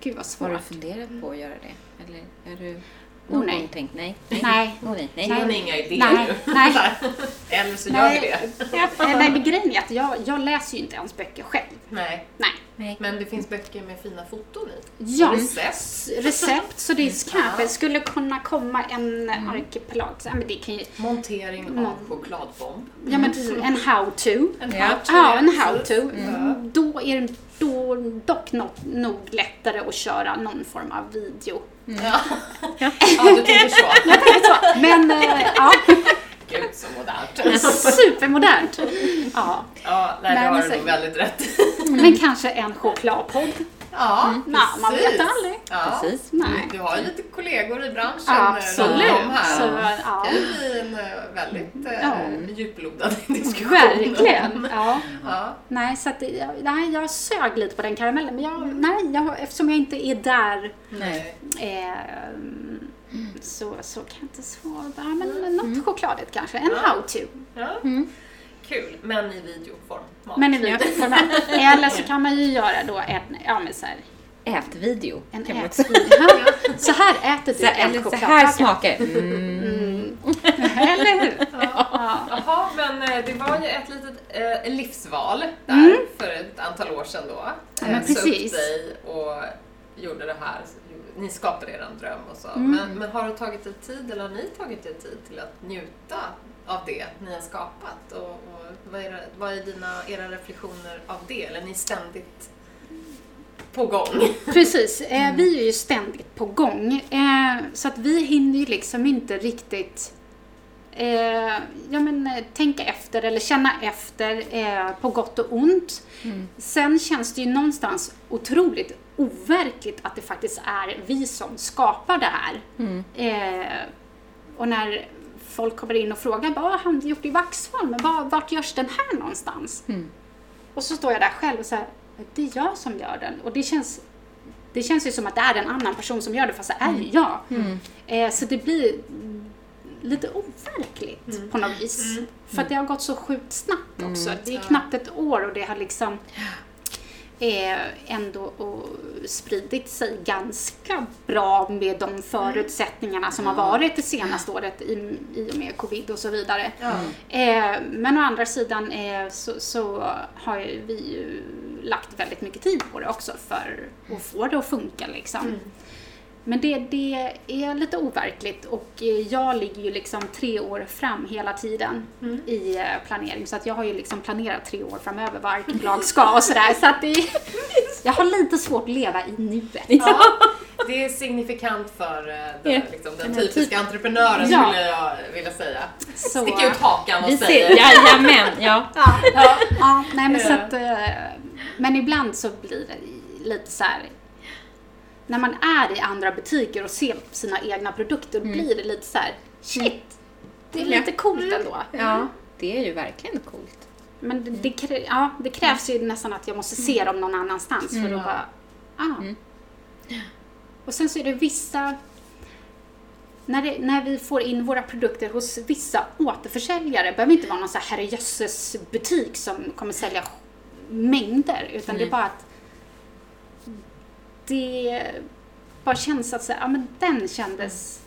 Gud vad Har du svårt. funderat på att göra det? Eller är du någon nej. gång tänkt nej? Nej. Oh, nej. nej. Har Nej. ni inga idéer Nej, nu? nej. Eller så gör vi det. Eh, Nej, men grejen är att jag, jag läser ju inte ens böcker själv. Nej. Nej. nej. Men det finns böcker med fina foton i. Ja. Recept. Recept, så det kanske skulle kunna komma en arkipelag. Så, ja, men det kan ju, Montering av Mon- chokladbomb. ja, men precis, en how-to. En Ja. how-to. Ja, en how-to. Ja. Då är det då, dock något, nog lättare att köra någon form av video. Ja. ja, du tänker så. Men äh, ja, Gud så modernt. supermodernt. Ja, Ja, nej, Nej, det har men du så- nog väldigt rätt men kanske en chokladpodd. Ja, Nej, man vet precis. aldrig. Ja. Precis. Nej. Du har ju lite kollegor i branschen. Absolut. om här. Så, Det ja. kan ju bli en eh, väldigt eh, Ja. djuplodad diskussion. Verkligen. Ja. Ja. Nej, så att, jag, nej, jag sög lite på den karamellen. Men jag, nej, jag, eftersom jag inte är där Nej. eh, så, så kan jag inte svara. Men något chokladigt kanske. En Ja. how-to. Ja. Kul, men i videoform. Men i videoformat. Eller så kan man ju göra då en, ja men så här, Ätvideo. en kan man ät, också- ja, Så här äter du Så, en eller så här smakar det. Mm. Eller hur? Ja. Jaha, men eh, det var ju ett litet eh, livsval där Mm. för ett antal år sedan då. Ja, men Eh, sa upp precis. dig och gjorde det här. Ni skapade er en dröm och så. Mm. Men, men har det tagit er tid, eller har ni tagit er tid till att njuta av det ni har skapat? Och, och vad är, vad är dina, era reflektioner av det? Eller är ni ständigt på gång? Precis, eh, vi är ju ständigt på gång. Eh, så att vi hinner ju liksom inte riktigt eh, ja, men, eh, tänka efter eller känna efter eh, på gott och ont. Sen känns det ju någonstans otroligt overkligt att det faktiskt är vi som skapar det här. Eh, och när folk kommer in och frågar vad har han gjort i Vaxholm? Men var, vart görs den här någonstans? Och så står jag där själv och säger det är jag som gör den. Och det känns, det känns ju som att det är en annan person som gör det fast det är ju jag. Eh, så det blir lite overkligt på något vis. För att det har gått så sjukt snabbt också. Det är knappt ett år och det har liksom eh, ändå spridit sig ganska bra med de förutsättningarna som har varit det senaste året i, i och med covid och så vidare. Eh, men å andra sidan eh, så, så har vi ju lagt väldigt mycket tid på det också för att få det att funka liksom. Men det, det är lite overkligt och eh, jag ligger ju liksom tre år fram hela tiden i eh, planering. Så att jag har ju liksom planerat tre år framöver vad Arkipelag ska och sådär. Så att det, jag har lite svårt att leva i nuet. det är signifikant för eh, den, Ja. liksom, den typiska typ- entreprenören Ja. skulle jag vilja säga. Så, Stick ut hakan och ser, jajamän, ja. Ja, Ja. ja, nej men så Ja. att, men ibland så blir det lite så här. När man är i andra butiker och ser sina egna produkter, Mm. blir det lite så här, shit, det är lite coolt ändå. Ja, det är ju verkligen coolt. Men det, det, krä- ja, det krävs ju nästan att jag måste se dem någon annanstans för att bara, ah. Och sen så är det vissa, när, det, när vi får in våra produkter hos vissa återförsäljare, behöver inte vara någon så här herrejösses butik som kommer sälja mängder, utan det är bara att det bara känns att så, ja, men den kändes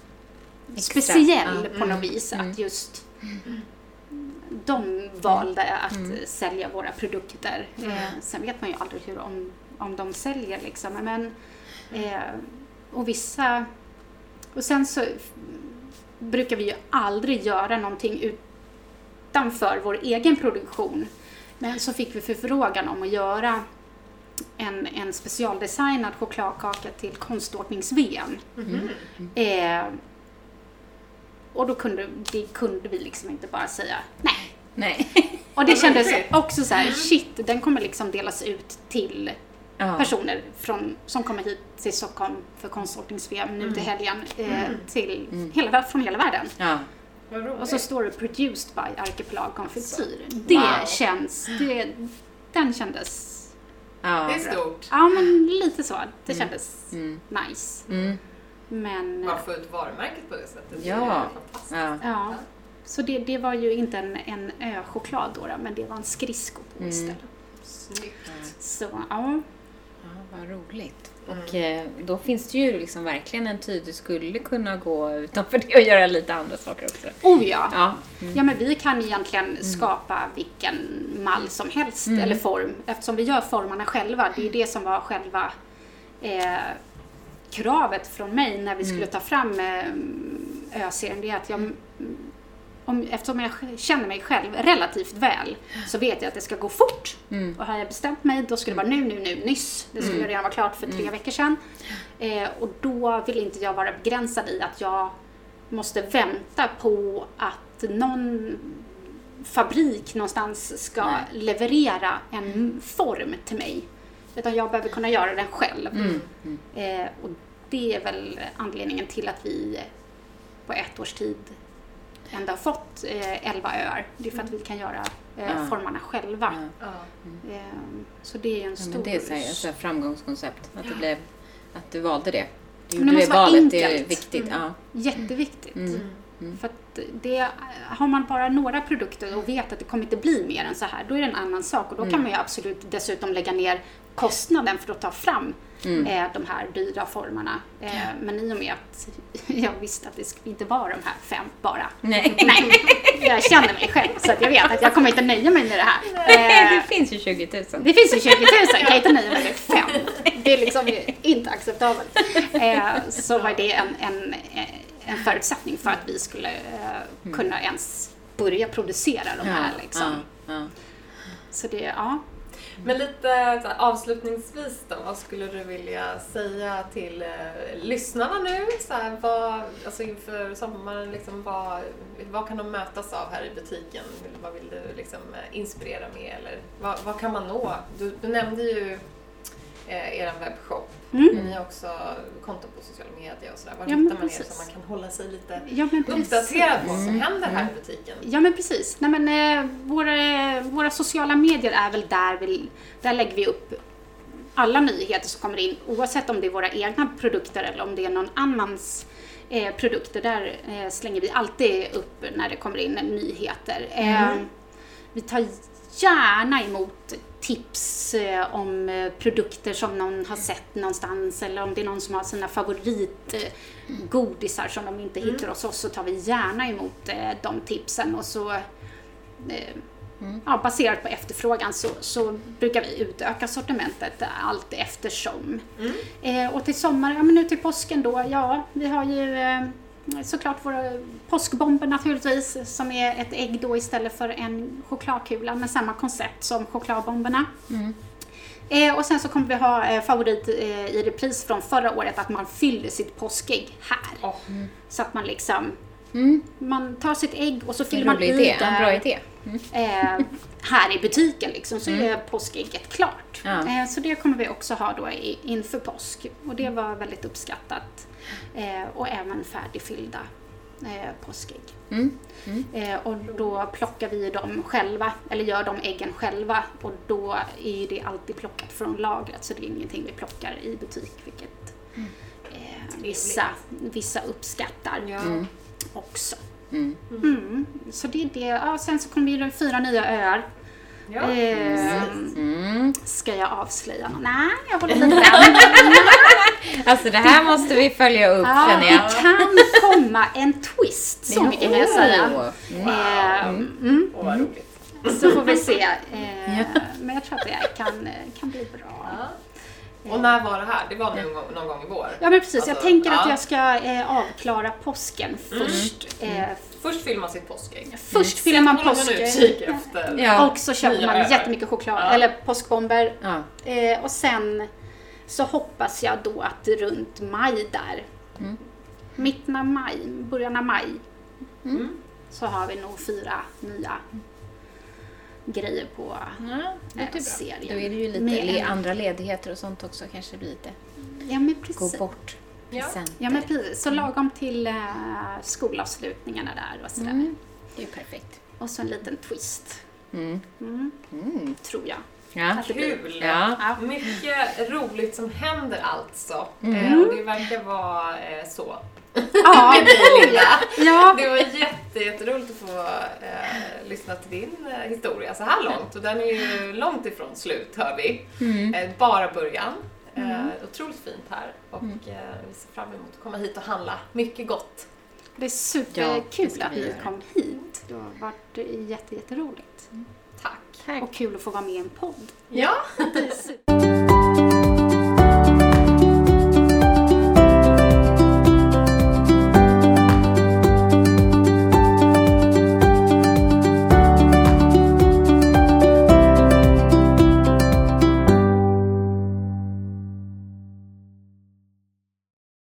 Extra. speciell Ja. på något vis. Att just de valde att Mm. sälja våra produkter. Eh, sen vet man ju aldrig hur om, om de säljer liksom. Men, eh, och vissa... Och sen så brukar vi ju aldrig göra någonting utanför vår egen produktion. Men så fick vi förfrågan om att göra en, en specialdesignad chokladkaka till konståknings-VM. Eh, och då kunde, det kunde vi liksom inte bara säga nej. Nej. Och det kändes också så här, shit, den kommer liksom delas ut till Ja. personer från, som kommer hit till Stockholm för konståknings-VM nu till helgen, eh, till hela, från hela världen. Ja. Och så står det produced by Arkipelag Konfektyr. Det Wow. känns, det, den kändes, Ja. det är stort. ja men lite så. Det kändes Mm. nice. Mm. Men, Bara få ut varumärket på det sättet. Det Ja. är fantastiskt. Ja. ja. Så det, det var ju inte en, en öchoklad då, då, men det var en skridsko på Mm. istället. Snyggt. Så ja, Ja, vad roligt. Och eh, då finns det ju liksom verkligen en tid du skulle kunna gå utanför det och göra lite andra saker också. oh ja. Ja. Ja men vi kan egentligen skapa vilken mall som helst eller form eftersom vi gör formarna själva. Det är det som var själva eh, kravet från mig när vi skulle ta fram eh, ö-serien. Det är att jag, mm, om, eftersom jag känner mig själv relativt väl så vet jag att det ska gå fort. Mm. Och har jag bestämt mig då ska det vara nu, nu, nu, nyss. Det skulle redan vara klart för tre veckor sedan. Eh, och då vill inte jag vara begränsad i att jag måste vänta på att någon fabrik någonstans ska Nej. leverera en form till mig. Utan jag behöver kunna göra den själv. Mm. Eh, och det är väl anledningen till att vi på ett års tid ändå har fått eh, 11 öar. Det är för att vi kan göra eh, formarna själva. Eh, så det är ju en stor... men det är så här, framgångskoncept. Att, det blev, att du valde det. Du Men det gjorde det måste vara valet, det är enkelt. viktigt. Ja. Jätteviktigt. Mm. För att det, har man bara några produkter och vet att det kommer inte bli mer än så här, då är det en annan sak. Och då Mm. kan man ju absolut dessutom lägga ner kostnaden för att ta fram Mm. eh, de här dyra formarna. Eh, men i och med att jag visste att det inte vara de här fem bara. Nej. Nej, jag känner mig själv så att jag vet att jag kommer inte nöja mig med det här. det Eh, finns ju 20 000. det finns ju 20 000, kan jag inte nöja mig med fem. Det är liksom inte acceptabelt. Eh, så var det en, en, en förutsättning för att vi skulle eh, kunna ens börja producera de här. Liksom. Ja, ja. Så det, ja. Men lite så här, avslutningsvis då, vad skulle du vilja säga till eh, lyssnarna nu? Så här, vad, alltså inför sommaren, liksom, vad, vad kan de mötas av här i butiken? Vad vill du liksom, inspirera med? Eller vad, vad kan man nå? Du, du nämnde ju eh, er webbshop, Mm. men ni har också konton på sociala medier och sådär. Var Ja, hittar man er precis. så man kan hålla sig lite Ja, uppdaterad på vad som händer här i butiken? Ja men precis. Nej, men, eh, våra, våra sociala medier är väl där vi, där lägger vi upp alla nyheter som kommer in oavsett om det är våra egna produkter eller om det är någon annans eh, produkter. Där eh, slänger vi alltid upp när det kommer in nyheter. Eh, vi tar gärna emot tips eh, om eh, produkter som någon har sett någonstans eller om det är någon som har sina favoritgodisar som de inte hittar hos oss så tar vi gärna emot eh, de tipsen och så eh, Ja, baserat på efterfrågan så, så brukar vi utöka sortimentet allt eftersom. Eh, och till sommar, ja men nu till påsken då, ja vi har ju eh, såklart våra påskbomber naturligtvis som är ett ägg då istället för en chokladkula med samma koncept som chokladbomberna. Eh, och sen så kommer vi ha eh, favorit eh, i repris från förra året, att man fyller sitt påskägg här. Åh. Så att man liksom, Mm. man tar sitt ägg och så fyller man i det En bra idé. eh, här i butiken liksom, så är påskägget klart. Ja. Eh, så det kommer vi också ha då i, inför påsk. Och det var väldigt uppskattat. Eh, och även färdigfyllda eh, påskägg. Mm. Eh, och då plockar vi dem själva, eller gör de äggen själva. Och då är det alltid plockat från lagret, så det är ingenting vi plockar i butik, vilket eh, vissa, vissa uppskattar Ja. också. Mm. Mm. Så det är det. Ja, sen så kommer det fyra nya öar. Ja. Mm. ska jag avslöja? Nej, jag håller lite. Alltså det här måste vi följa upp Ja, känner det jag. kan komma en twist, så mycket kan jag säga. Oh. Eh, mm. Åh, vad roligt. Så får vi se. Eh, Men jag tror att det kan, kan bli bra. Och när var det här? Det var någon gång, någon gång i vår? Ja men precis, jag Alltså, tänker att ja. jag ska eh, avklara påsken först. Eh, Först fyller man sitt påskägg. först man håller påsken. utkik efter. Ja. Och så köper man öar. jättemycket choklad, Ja. eller påskbomber. Ja. Eh, och sen så hoppas jag då att runt maj där, Mm. mitten av maj, början av maj, Mm. så har vi nog fyra nya grejer på Ja, det är bra. serien. Då är det ju lite Med andra ledigheter och sånt också kanske blir lite Ja men gå precis. bort Ja. Ja men precis, så lagom till eh, skolavslutningarna där och sådär. Mm. Det är ju perfekt. Och så en liten twist, Mm. mm, Mm. tror jag. Ja. Kul! Ja. Ja. Mycket roligt som händer alltså. Mm. Eh, och det verkar vara eh, så. Ja, Med dig Linda. ja. Det var jätte, jätteroligt att få eh, lyssna till din eh, historia så här långt. Och den är ju långt ifrån slut hör vi. Mm. Eh, bara början. Eh, Mm. otroligt fint här. Och eh, vi ser fram emot att komma hit och handla mycket gott. Det är Ja, superkul ska att vi ni kom hit. Det har varit jätte, jätteroligt. Tack! Tack. Och kul att få vara med i en podd. Ja! Det är super-